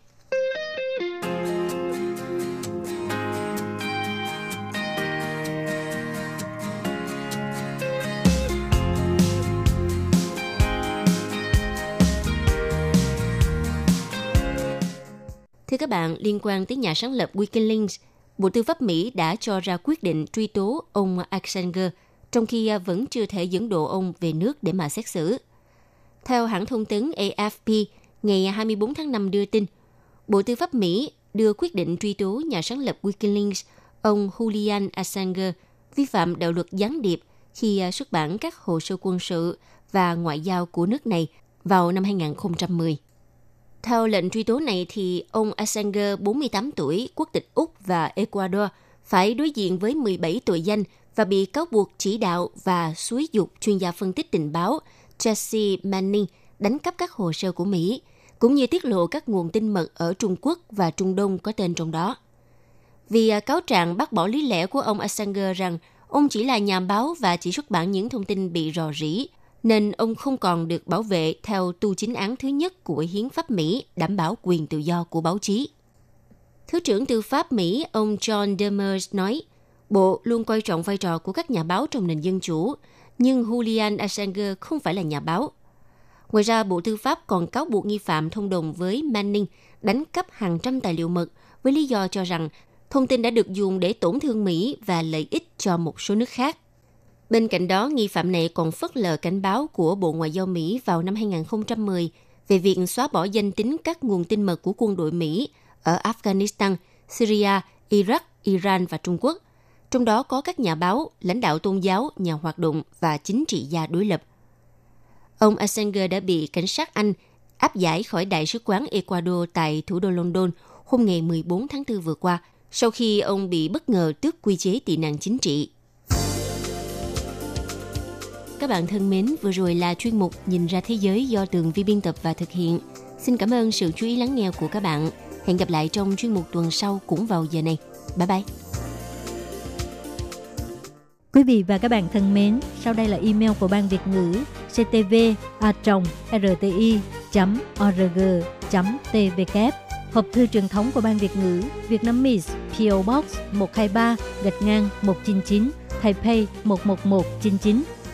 Thưa các bạn, liên quan tới nhà sáng lập Wikileaks, Bộ Tư pháp Mỹ đã cho ra quyết định truy tố ông Assanger, trong khi à, vẫn chưa thể dẫn độ ông về nước để mà xét xử. Theo hãng thông tấn AFP, ngày 24 tháng 5 đưa tin, Bộ Tư pháp Mỹ đưa quyết định truy tố nhà sáng lập Wikileaks, ông Julian Assanger, vi phạm đạo luật gián điệp khi à, xuất bản các hồ sơ quân sự và ngoại giao của nước này vào năm 2010. Theo lệnh truy tố này thì ông Assanger 48 tuổi, quốc tịch Úc và Ecuador phải đối diện với 17 tội danh và bị cáo buộc chỉ đạo và xúi dục chuyên gia phân tích tình báo Jesse Manning đánh cắp các hồ sơ của Mỹ, cũng như tiết lộ các nguồn tin mật ở Trung Quốc và Trung Đông có tên trong đó. Vì à, cáo trạng bác bỏ lý lẽ của ông Assanger rằng ông chỉ là nhà báo và chỉ xuất bản những thông tin bị rò rỉ, nên ông không còn được bảo vệ theo tu chính án thứ nhất của hiến pháp Mỹ đảm bảo quyền tự do của báo chí. Thứ trưởng tư pháp Mỹ ông John Demers nói, Bộ luôn coi trọng vai trò của các nhà báo trong nền dân chủ, nhưng Julian Assange không phải là nhà báo. Ngoài ra, Bộ Tư pháp còn cáo buộc nghi phạm thông đồng với Manning đánh cắp hàng trăm tài liệu mật với lý do cho rằng thông tin đã được dùng để tổn thương Mỹ và lợi ích cho một số nước khác. Bên cạnh đó, nghi phạm này còn phớt lờ cảnh báo của Bộ Ngoại giao Mỹ vào năm 2010 về việc xóa bỏ danh tính các nguồn tin mật của quân đội Mỹ ở Afghanistan, Syria, Iraq, Iran và Trung Quốc. Trong đó có các nhà báo, lãnh đạo tôn giáo, nhà hoạt động và chính trị gia đối lập. Ông Assanger đã bị cảnh sát Anh áp giải khỏi Đại sứ quán Ecuador tại thủ đô London hôm ngày 14 tháng 4 vừa qua, sau khi ông bị bất ngờ tước quy chế tị nạn chính trị các bạn thân mến, vừa rồi là chuyên mục Nhìn ra thế giới do tường vi biên tập và thực hiện. Xin cảm ơn sự chú ý lắng nghe của các bạn. Hẹn gặp lại trong chuyên mục tuần sau cũng vào giờ này. Bye bye! Quý vị và các bạn thân mến, sau đây là email của Ban Việt ngữ ctv a rti org tvk Hộp thư truyền thống của Ban Việt ngữ Việt Nam Miss PO Box 123 gạch ngang 199 Taipei 11199